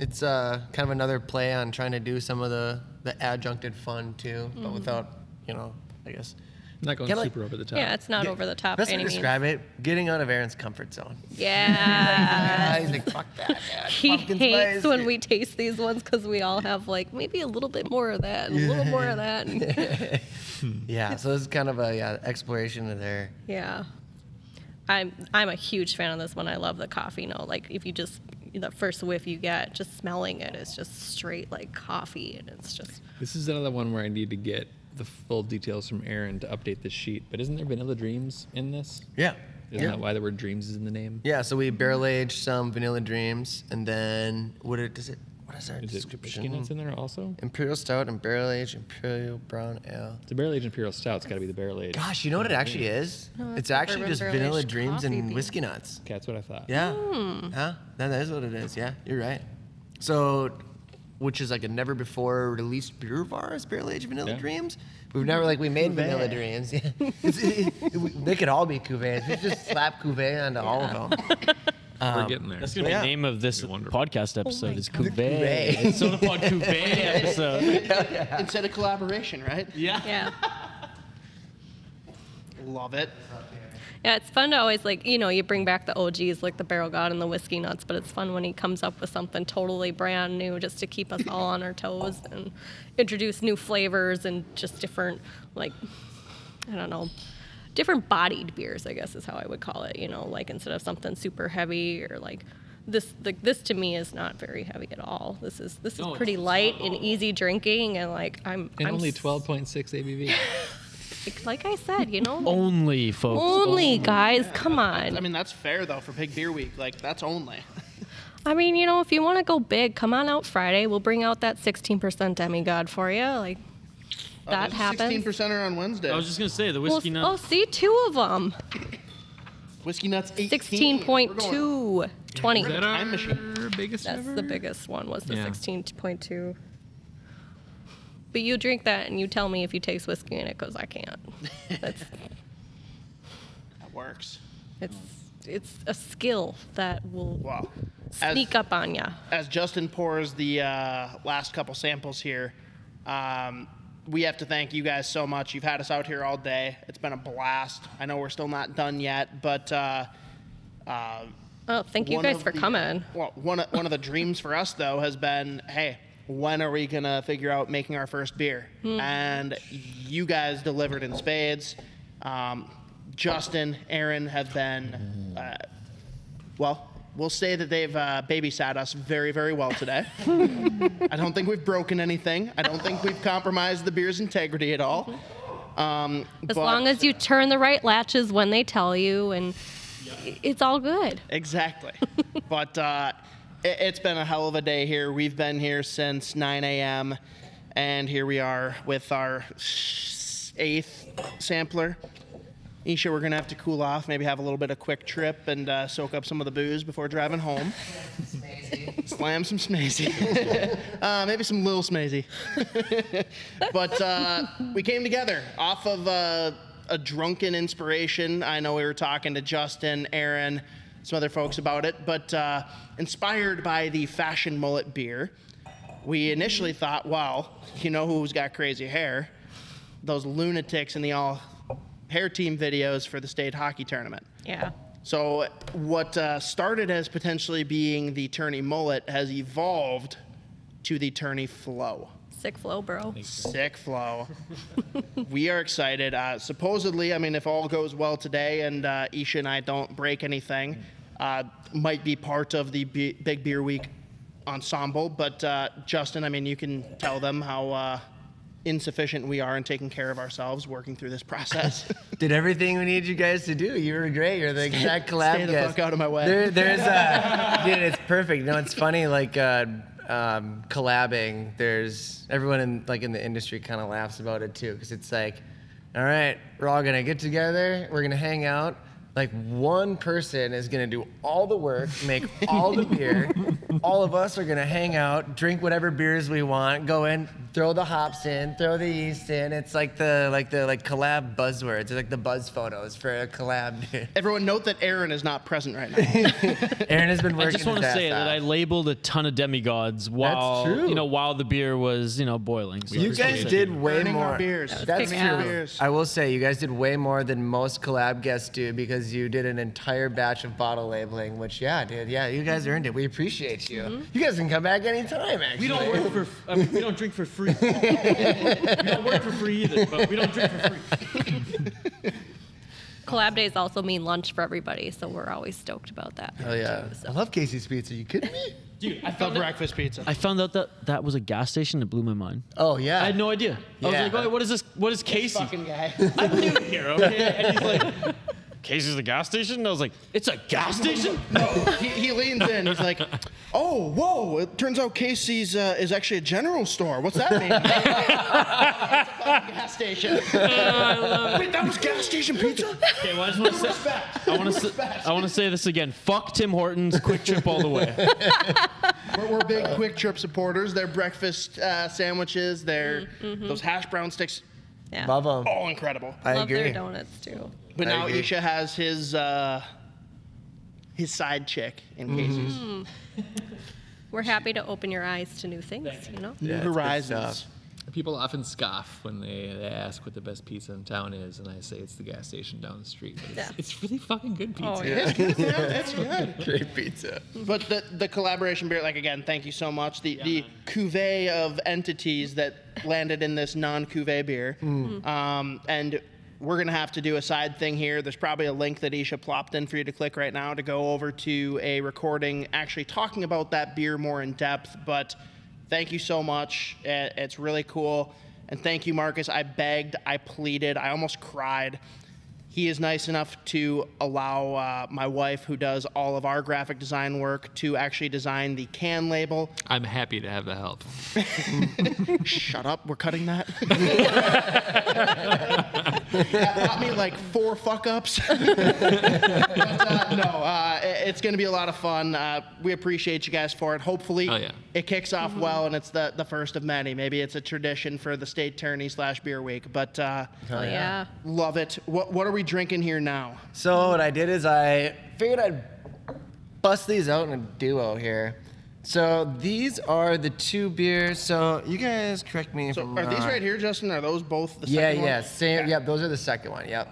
it's uh, kind of another play on trying to do some of the the adjuncted fun too, but without, you know, I guess.
Not going
Kinda like-
super over the top.
Yeah, it's not
Get-
over the top
Best
by
way
any
to
means.
describe it: getting out of Aaron's comfort zone.
Yeah.
He's like, fuck that. Man.
he
Pumpkin
hates
spice."
when we taste these ones because we all have like maybe a little bit more of that, and a little more of that. and-
Yeah, so it's kind of a yeah exploration of there.
yeah. I'm I'm a huge fan of this one. I love the coffee note. Like if you just the first whiff you get, just smelling it is just straight like coffee, and it's just
This is another one where I need to get the full details from Aaron to update this sheet. But isn't there Vanilla Dreams in this?
Yeah.
Isn't
Yeah.
that why the word dreams is in the name?
Yeah, so we barrel aged some vanilla dreams, and then what it does it? What is our
Is it
description?
whiskey nuts in there also?
Imperial stout and barrel aged imperial brown ale.
The barrel aged imperial stout. It's got to be the barrel aged.
Gosh, you know what it actually is?
No,
it's
it's
actually
bourbon
just
barrel-aged
vanilla dreams
coffee
and
bean.
whiskey nuts.
Okay, that's what I thought.
Yeah.
Hmm.
Huh? That that is what it is. Yeah, you're right. So, which is like a never before released beer of ours, barrel aged vanilla
Yeah.
dreams. We've never like we made vanilla dreams. Yeah. It's- it- it- we- they could all be cuvées. We just slap cuvée onto all of them.
We're um, getting there.
That's gonna be
Yeah.
the name of this
Be wonderful.
podcast oh episode.
my
is
God.
Cuvée.
Cuvée.
It's Sota Pod Cuvée episode.
Instead of collaboration, right?
Yeah.
yeah.
Love it.
Yeah, it's fun to always like you know you bring back the OGs like the Barrel God and the Whiskey Nuts, but it's fun when he comes up with something totally brand new just to keep us all on our toes and introduce new flavors and just different like I don't know different bodied beers I guess is how I would call it. You know, like instead of something super heavy or like this like this to me is not very heavy at all. This is this is
No,
pretty light and easy drinking and like I'm
and
I'm
only 12.6 ABV.
like I said, you know.
Only folks.
Only guys, come on.
I mean, that's fair though for Big Beer Week. Like that's only.
I mean, you know, if you want to go big, come on out Friday. We'll bring out that 16% demigod for you. Like, that happens.
Sixteen percenter on Wednesday.
I was just gonna say the
Well,
whiskey nut.
oh, see, two of them.
Whiskey nuts. 18.
16.2. 20.
Is that
Time
our
machine.
biggest
That's
ever?
the biggest one, was the
Yeah.
16.2. But you drink that and you tell me if you taste whiskey in it because I can't. That's,
That works.
it's, it's a skill that will
Wow. As-
sneak up on you.
as Justin pours the uh, last couple samples here, um, we have to thank you guys so much. You've had us out here all day. It's been a blast. I know we're still not done yet, but uh, uh,
Oh, thank you guys for
the-
coming.
Well, one of, one of the dreams for us though has been, hey, when are we gonna figure out making our first beer? And you guys delivered in spades. Um, Justin, Aaron have been, uh, well, we'll say that they've uh, babysat us very, very well today. I don't think we've broken anything. I don't think we've compromised the beer's integrity at all. Um,
As
but-
long as you turn the right latches when they tell you, and i- it's all good.
Exactly. but uh, it, it's been a hell of a day here. We've been here since 9 a.m. And here we are with our eighth sampler. Isha, we're going to have to cool off, maybe have a little bit of Kwik Trip and uh, soak up some of the booze before driving home. Slam some smazy. uh, maybe some little smazy. but uh, we came together off of uh, a drunken inspiration. I know we were talking to Justin, Aaron, some other folks about it, but uh, inspired by the fashion mullet beer. We initially thought, wow, you know who's got crazy hair? Those lunatics in the all hair team videos for the state hockey tournament.
Yeah.
So what uh, started as potentially being the tourney mullet has evolved to the tourney flow.
Sick flow, bro.
Sick flow. we are excited. Uh, supposedly, I mean, if all goes well today and uh, Isha and I don't break anything, uh, might be part of the B- Big Beer Week ensemble. But uh, Justin, I mean, you can tell them how uh, insufficient we are in taking care of ourselves working through this process.
Did everything we need you guys to do. You were great. You're the exact collab
stay the
guest.
fuck out of my way.
There, there's uh, dude, it's perfect. Know, it's funny. Like uh, um, collabing. There's everyone in like in the industry kind of laughs about it too, because it's like, all right, we're all gonna get together. We're gonna hang out. Like one person is gonna do all the work, make all the beer. all of us are gonna hang out, drink whatever beers we want, go in, throw the hops in, throw the yeast in. It's like the like the like collab buzzwords. It's like the buzz photos for a collab. dude.
Everyone note that Aaron is not present right now.
Aaron has been working.
I just want to say
ass
that I labeled a ton of demigods while
true.
you know while the beer was you know boiling. So
You guys did way
Burning
more.
our beers.
That's true.
Beers.
I will say you guys did way more than most collab guests do because you did an entire batch of bottle labeling, which yeah, dude, yeah, you guys earned it. We appreciate you. Mm-hmm. You guys can come back anytime. Actually,
We don't work for. I mean, we don't drink for free. we don't work for free either, but we don't drink for free.
Collab days also mean lunch for everybody, so we're always stoked about that.
Oh yeah,
too, so.
I love Casey's Pizza. You kidding me?
Dude, I
The
found out,
breakfast pizza.
I found out that that was a gas station. It blew my mind.
Oh yeah.
I had no idea. I was like, "Wait, what is this? What is Casey?
fucking guy.
I'm new here, okay? And he's like, Casey's the gas station? And I was like, it's a gas station?
No, he, he leans in. He's like, "Oh, whoa! It turns out Casey's uh, is actually a general store. What's that mean?" it's a fucking gas station. Wait, that was gas station pizza.
Okay, well, I just want to say, I want to say, I want to say this again. Fuck Tim Hortons, Kwik Trip all the way.
We're, we're big Kwik Trip supporters. Their breakfast uh, sandwiches, their those hash brown sticks,
Yeah.
Love them.
all incredible.
I
Love
agree.
their donuts too.
But
I
now
agree.
Isha has his uh, his side chick in Casey's.
We're happy to open your eyes to new things, you know?
New
Yeah, it's good
horizons.
stuff.
People often scoff when they, they ask what the best pizza in town is, and I say it's the gas station down the street. But it's,
Yeah.
it's really fucking good pizza.
Oh, yeah.
It's good.
Great pizza.
But the, the collaboration beer, like again, thank you so much. The the cuvée of entities that landed in this non cuvée beer, um, and we're gonna have to do a side thing here. There's probably a link that Isha plopped in for you to click right now to go over to a recording actually talking about that beer more in depth. But thank you so much. It- It's really cool. And thank you, Marcus. I begged, I pleaded, I almost cried. He is nice enough to allow uh, my wife, who does all of our graphic design work, to actually design the can label.
I'm happy to have the help.
Shut up, we're cutting that. that bought me like four fuck ups. but, uh, no, uh, it- it's going to be a lot of fun. Uh, we appreciate you guys for it. Hopefully,
Oh, yeah.
it kicks off well and it's the, the first of many. Maybe it's a tradition for the state tourney slash beer week, but uh,
Oh, yeah.
love it. What, what are we drinking here now?
So what I did is I figured I'd bust these out in a duo here. So these are the two beers. So you guys correct me if
So
I'm
are these
wrong.
right here, Justin? Are those both the
Yeah,
second one?
yeah, same. Yep, those are the second one. Yep.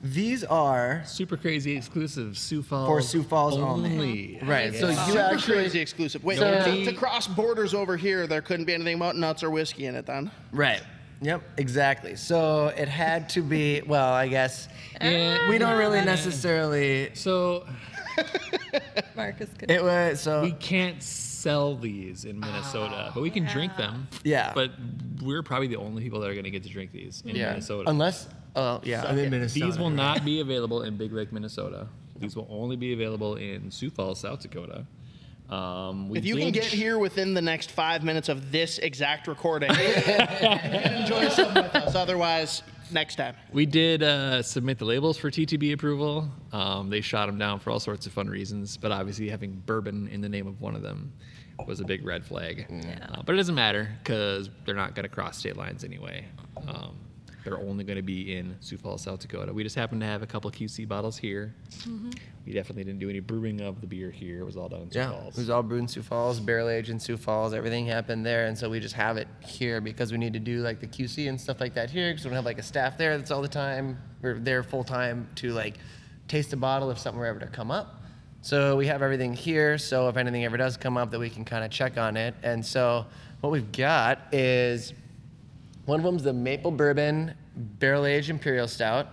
These are
Super crazy exclusive Sioux Falls.
for Sioux Falls only.
only.
Right. So you
Super
actually
crazy exclusive. Wait,
So-
to, to cross borders over here, there couldn't be anything about nuts or whiskey in it then.
right. Yep, exactly. So it had to be. Well, I guess
Yeah.
we don't really necessarily.
So
Marcus could.
It was so.
we can't sell these in Minnesota, but we can oh, drink them.
Yeah.
But we're probably the only people that are going to get to drink these in
yeah.
Minnesota.
Unless. Oh yeah, I'm in Minnesota.
These will not be available in Big Lake, Minnesota. These will only be available in Sioux Falls, South Dakota. Um, we
If you can
did-
get here within the next five minutes of this exact recording, enjoy some with us. Otherwise, next time.
We did uh, submit the labels for TTB approval. Um, they shot them down for all sorts of fun reasons, but obviously having bourbon in the name of one of them was a big red flag. Uh, but it doesn't matter because they're not going to cross state lines anyway. Um, they're only going to be in Sioux Falls, South Dakota. We just happen to have a couple QC bottles here. Mm-hmm. We definitely didn't do any brewing of the beer here. It was all done in Sioux
Yeah,
Falls.
it was all brewed in Sioux Falls, barrel aged in Sioux Falls. Everything happened there, and so we just have it here because we need to do like the QC and stuff like that here because we don't have like a staff there that's all the time. We're there full time to like taste a bottle if something were ever to come up. So we have everything here. So if anything ever does come up, that we can kind of check on it. And so what we've got is one of them's the maple bourbon barrel aged imperial stout.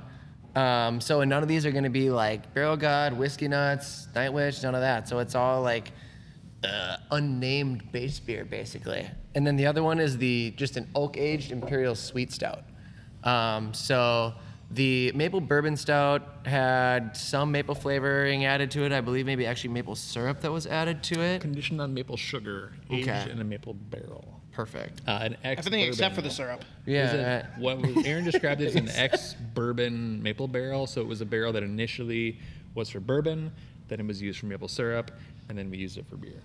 Um, so and none of these are going to be like Barrel God, Whiskey Nuts, Night Witch, none of that. So it's all like uh, unnamed base beer basically. And then the other one is the just an oak aged imperial sweet stout. Um, so the maple bourbon stout had some maple flavoring added to it. I believe maybe actually maple syrup that was added to it.
Conditioned on maple sugar, aged
Okay.
in a maple barrel.
Perfect.
Uh, an ex
Everything except for the syrup.
Yeah.
What was, Aaron described it as an ex bourbon maple barrel. So it was a barrel that initially was for bourbon, then it was used for maple syrup, and then we used it for beer.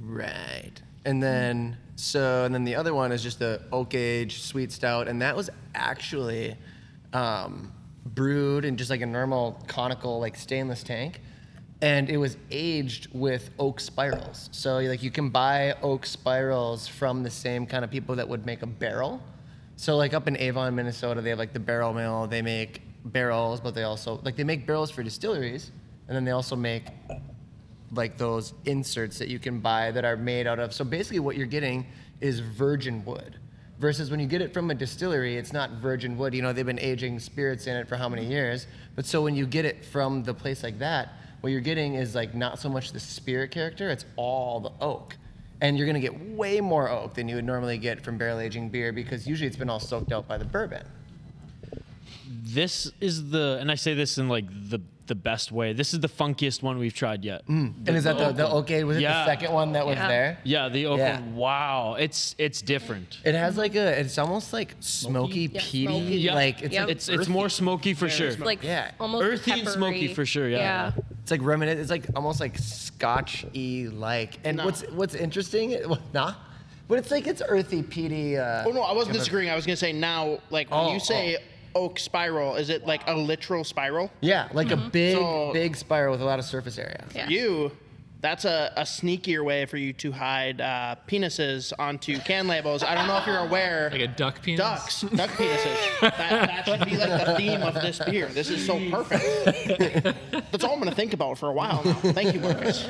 Right. And then so and then the other one is just the oak age sweet stout, and that was actually um, brewed in just like a normal conical like stainless tank, and it was aged with oak spirals. So like you can buy oak spirals from the same kind of people that would make a barrel. So like up in Avon, Minnesota, they have like the barrel mill. They make barrels, but they also like they make barrels for distilleries, and then they also make like those inserts that you can buy that are made out of. So basically, what you're getting is virgin wood. Versus when you get it from a distillery, it's not virgin wood. You know, they've been aging spirits in it for how many years. But so when you get it from the place like that, what you're getting is like not so much the spirit character, it's all the oak. And you're gonna get way more oak than you would normally get from barrel aging beer because usually it's been all soaked out by the bourbon.
This is the, and I say this in like the the best way. This is the funkiest one we've tried yet.
And is that the, the oak age? Was it
Yeah.
the second one that was
Yeah.
there?
Yeah, the oak.
Yeah.
Wow, it's it's different.
It has like a, it's almost like smoky,
Yeah,
peaty,
smoky.
Yeah.
like it's
Yep.
It's it's more smoky for sure.
Like
Yeah.
almost
Earthy and smoky for sure, yeah.
It's like reminiscent. It's like almost like Scotch-y like. And
Nah.
what's what's interesting? well, Nah, but it's like it's earthy, peaty. Uh,
Oh no, I wasn't disagreeing. I was gonna say now, like when
Oh,
you say oak spiral, is it like a literal spiral?
yeah, like a mm-hmm. big,
So-
big spiral with a lot of surface area.
Yeah.
You, that's a, a sneakier way for you to hide uh, penises onto can labels. I don't know if you're aware.
Like a duck penis?
Ducks, duck penises. That, that should be like the theme of this beer. This is so perfect. That's all I'm gonna think about for a while now. Thank you, Marcus.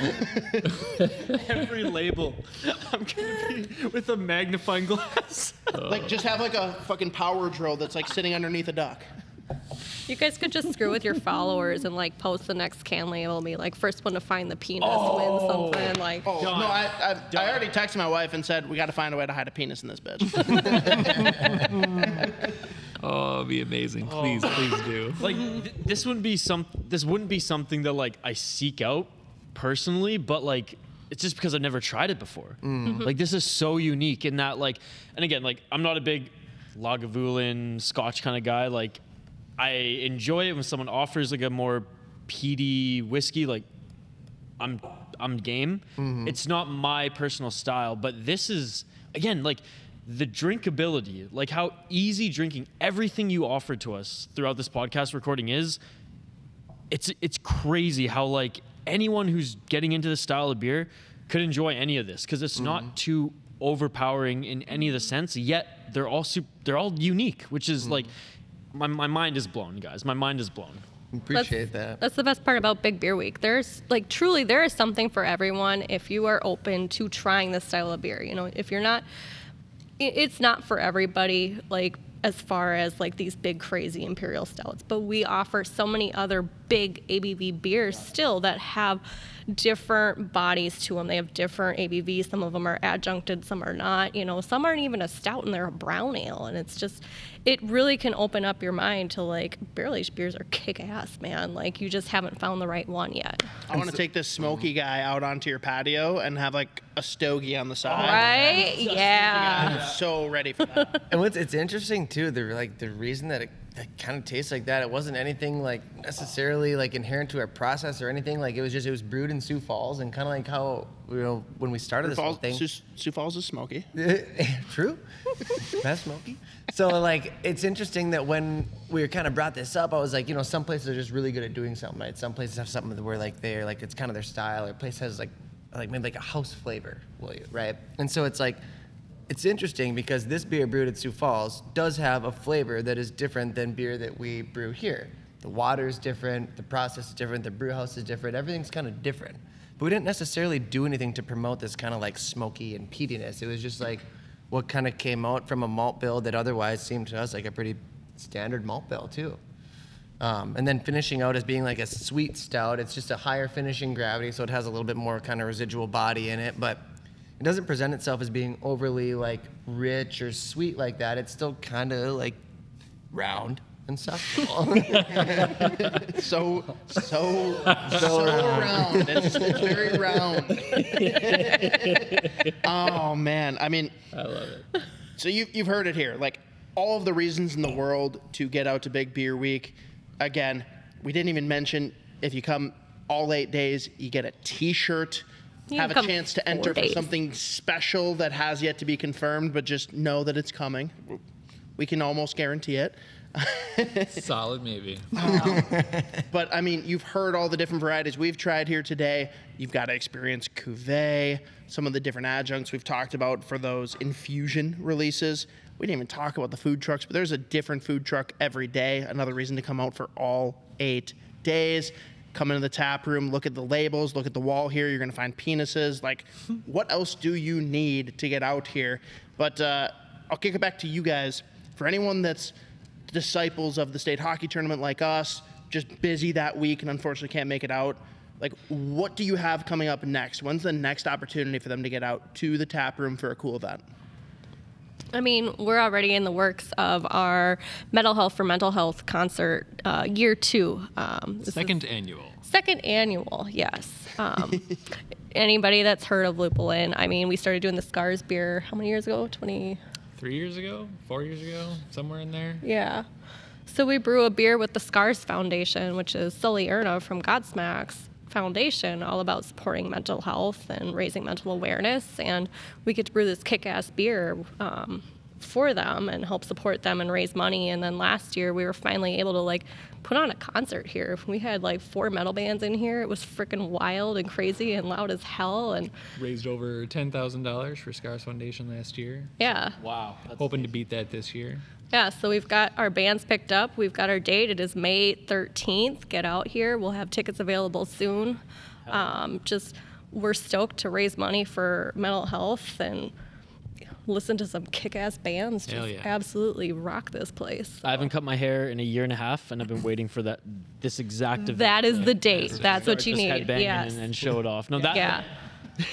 Every label, I'm gonna be with a magnifying glass.
Like, just have like a fucking power drill that's like sitting underneath a duck.
You guys could just screw with your followers and like post the next can label, be like first one to find the penis oh. wins something like.
Oh no, I, I, I already texted my wife and said we got to find a way to hide a penis in this bitch.
Oh, it'd be amazing. Oh. Please, please do.
like th- this wouldn't be some. This wouldn't be something that like I seek out personally, but like it's just because I've never tried it before. Mm-hmm. Like this is so unique in that like, and again like I'm not a big Lagavulin Scotch kind of guy. Like I enjoy it when someone offers like a more peaty whiskey. Like I'm I'm game. Mm-hmm. It's not my personal style, but this is again like the drinkability, like how easy drinking everything you offered to us throughout this podcast recording is. It's it's crazy how like anyone who's getting into this style of beer could enjoy any of this because it's mm-hmm. not too overpowering in any of the sense. Yet they're all super, they're all unique, which is like mm-hmm. My, my mind is blown, guys. My mind is blown.
Appreciate
that's,
that.
That's the best part about Big Beer Week. There's like truly there is something for everyone if you are open to trying this style of beer. You know, if you're not, it's not for everybody. Like as far as like these big crazy imperial stouts, but we offer so many other big ABV beers still that have different bodies to them. They have different ABVs. Some of them are adjuncted, some are not. You know, some aren't even a stout and they're a brown ale, and it's just it really can open up your mind to like barrel aged beers are kick ass, man. Like you just haven't found the right one yet.
I want to take this smoky guy out onto your patio and have like a stogie on the side.
Right? Yeah.
I'm so ready for that.
And what's it's interesting too, the like the reason that it that kind of tastes like that. It wasn't anything like necessarily like inherent to our process or anything. Like it was just it was brewed in Sioux Falls and kind of like how you know when we started this whole
Falls,
thing.
Sioux, Sioux Falls is smoky.
True. That's smoky. So like it's interesting that when we kind of brought this up, I was like, you know, some places are just really good at doing something, right? Some places have something that where like they're like it's kind of their style, or a place has like like maybe like a house flavor, will you, right? And so it's like it's interesting because this beer brewed at Sioux Falls does have a flavor that is different than beer that we brew here. The water is different, the process is different, the brew house is different, everything's kind of different. But we didn't necessarily do anything to promote this kind of like smoky and peatiness. It was just like what kind of came out from a malt bill that otherwise seemed to us like a pretty standard malt bill too. Um, and then finishing out as being like a sweet stout. It's just a higher finishing gravity, so it has a little bit more kind of residual body in it, but it doesn't present itself as being overly like rich or sweet like that. It's still kind of like round and stuff.
So, so, so round. It's, it's very round. oh man, I mean,
I love it.
so you you've heard it here. Like all of the reasons in the world to get out to Big Beer Week. Again, we didn't even mention if you come all eight days, you get a T-shirt.
You
have a chance to enter for
days.
something special that has yet to be confirmed, but just know that it's coming. We can almost guarantee it.
Solid, maybe.
But I mean, you've heard all the different varieties we've tried here today. You've got to experience cuvée, some of the different adjuncts we've talked about for those infusion releases. We didn't even talk about the food trucks, but there's a different food truck every day. Another reason to come out for all eight days. Come into the tap room, look at the labels, look at the wall here. You're going to find penises. Like, what else do you need to get out here? But uh, I'll kick it back to you guys. For anyone that's disciples of the state hockey tournament like us, just busy that week and unfortunately can't make it out. Like, what do you have coming up next? When's the next opportunity for them to get out to the tap room for a cool event?
I mean, we're already in the works of our Mental Health for Mental Health concert, uh, year two. Um,
Second annual.
second annual, yes. Um, anybody that's heard of Lupulin, I mean, we started doing the Scars beer how many years ago? 20.
Three years ago? Four years ago? Somewhere in there?
Yeah. So we brew a beer with the Scars Foundation, which is Sully Erna from Godsmack's Foundation, all about supporting mental health and raising mental awareness. And we get to brew this kick-ass beer um, for them and help support them and raise money. And then last year we were finally able to like put on a concert here. We had like four metal bands in here. It was freaking wild and crazy and loud as hell. And
Raised over $10,000 for Scars Foundation last year.
yeah,
Wow. That's
Hoping to beat that this year.
Yeah, so we've got our bands picked up. We've got our date. It is May 13th. Get out here. We'll have tickets available soon. Um, just we're stoked to raise money for mental health and listen to some kick-ass bands. Just
yeah.
absolutely rock this place.
I haven't cut my hair in a year and a half, and I've been waiting for that this exact event.
That is the date.
start
That's what you need.
headbanging
Yes.
and, and show it off. No, that
Yeah.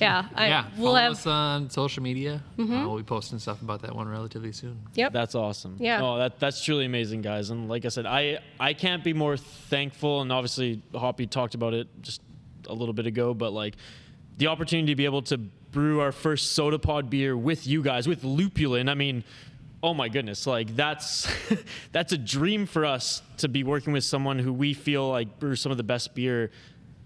yeah. I,
yeah,
we'll
follow
have.
us on social media. Uh, we'll be posting stuff about that one relatively soon.
Yep.
That's awesome.
Yeah.
Oh, that that's truly amazing, guys. And like I said, I I can't be more thankful. And obviously, Hoppy talked about it just a little bit ago, but like the opportunity to be able to brew our first Sota Pod beer with you guys, with Lupulin. I mean, oh my goodness, like that's that's a dream for us to be working with someone who we feel like brews some of the best beer,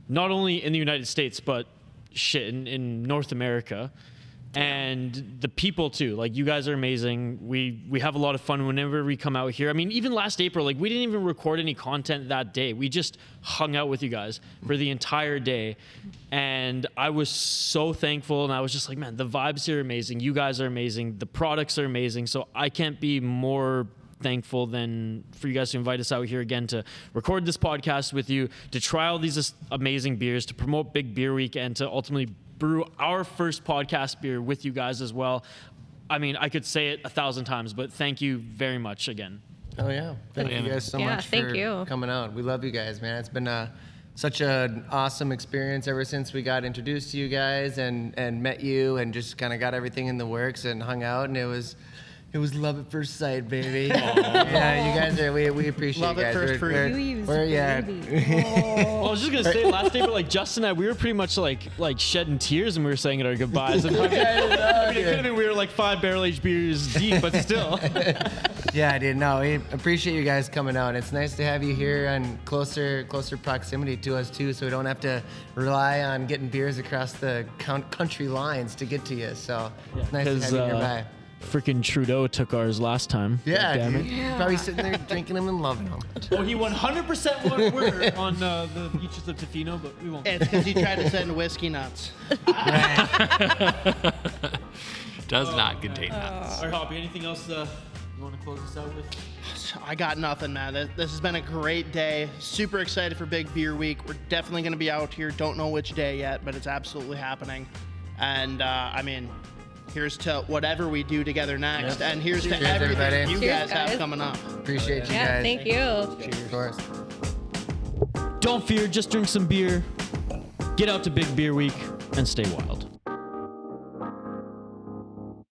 not only in the United States but shit in, in North America and the people too like you guys are amazing. We we have a lot of fun whenever we come out here. I mean even last april like we didn't even record any content that day. We just hung out with you guys for the entire day. And i was so thankful and i was just like man the vibes here are amazing. You guys are amazing. The products are amazing. So i can't be more thankful than for you guys to invite us out here again to record this podcast with you, to try all these amazing beers, to promote Big Beer Week, and to ultimately brew our first podcast beer with you guys as well. I mean, I could say it a thousand times, but thank you very much again.
Oh yeah, thank
Yeah,
you guys so
Yeah,
much
thank
for
you.
coming out. We love you guys, man. It's been uh, such an awesome experience ever since we got introduced to you guys and and met you and just kind of got everything in the works and hung out and it was. It was love at first sight, baby. yeah, you guys are. We, we appreciate
Love
you
at
guys.
first
We're-
fruit.
we're-
You use
we're- yeah.
Well, I was just gonna say last day, but like Justin and I, we were pretty much like like shedding tears and we were saying our goodbyes. And I mean, it could have been we were like five barrel aged beers deep, but still.
Yeah, dude. No, we appreciate you guys coming out. It's nice to have you here and closer, closer proximity to us too, so we don't have to rely on getting beers across the count- country lines to get to you. So it's nice to have
Because
you
uh,
nearby.
Freaking Trudeau took ours last time.
Yeah,
Damn
dude.
it.
Probably sitting there drinking them and loving them.
Oh, he 100% won were on uh, the beaches of Tofino, but we won't.
It's because he tried to send whiskey nuts.
Does not contain nuts.
All right, Hoppy, anything else uh, you want to close this out with?
I got nothing, man. This- This has been a great day. Super excited for Big Beer Week. We're definitely going to be out here. Don't know which day yet, but it's absolutely happening. And uh, I mean, here's to whatever we do together next, and here's to
Cheers,
everything
everybody.
you
Cheers,
guys, have coming up.
Appreciate you
Yeah,
guys.
thank you.
Of course.
Don't fear, just drink some beer. Get out to Big Beer Week and stay wild.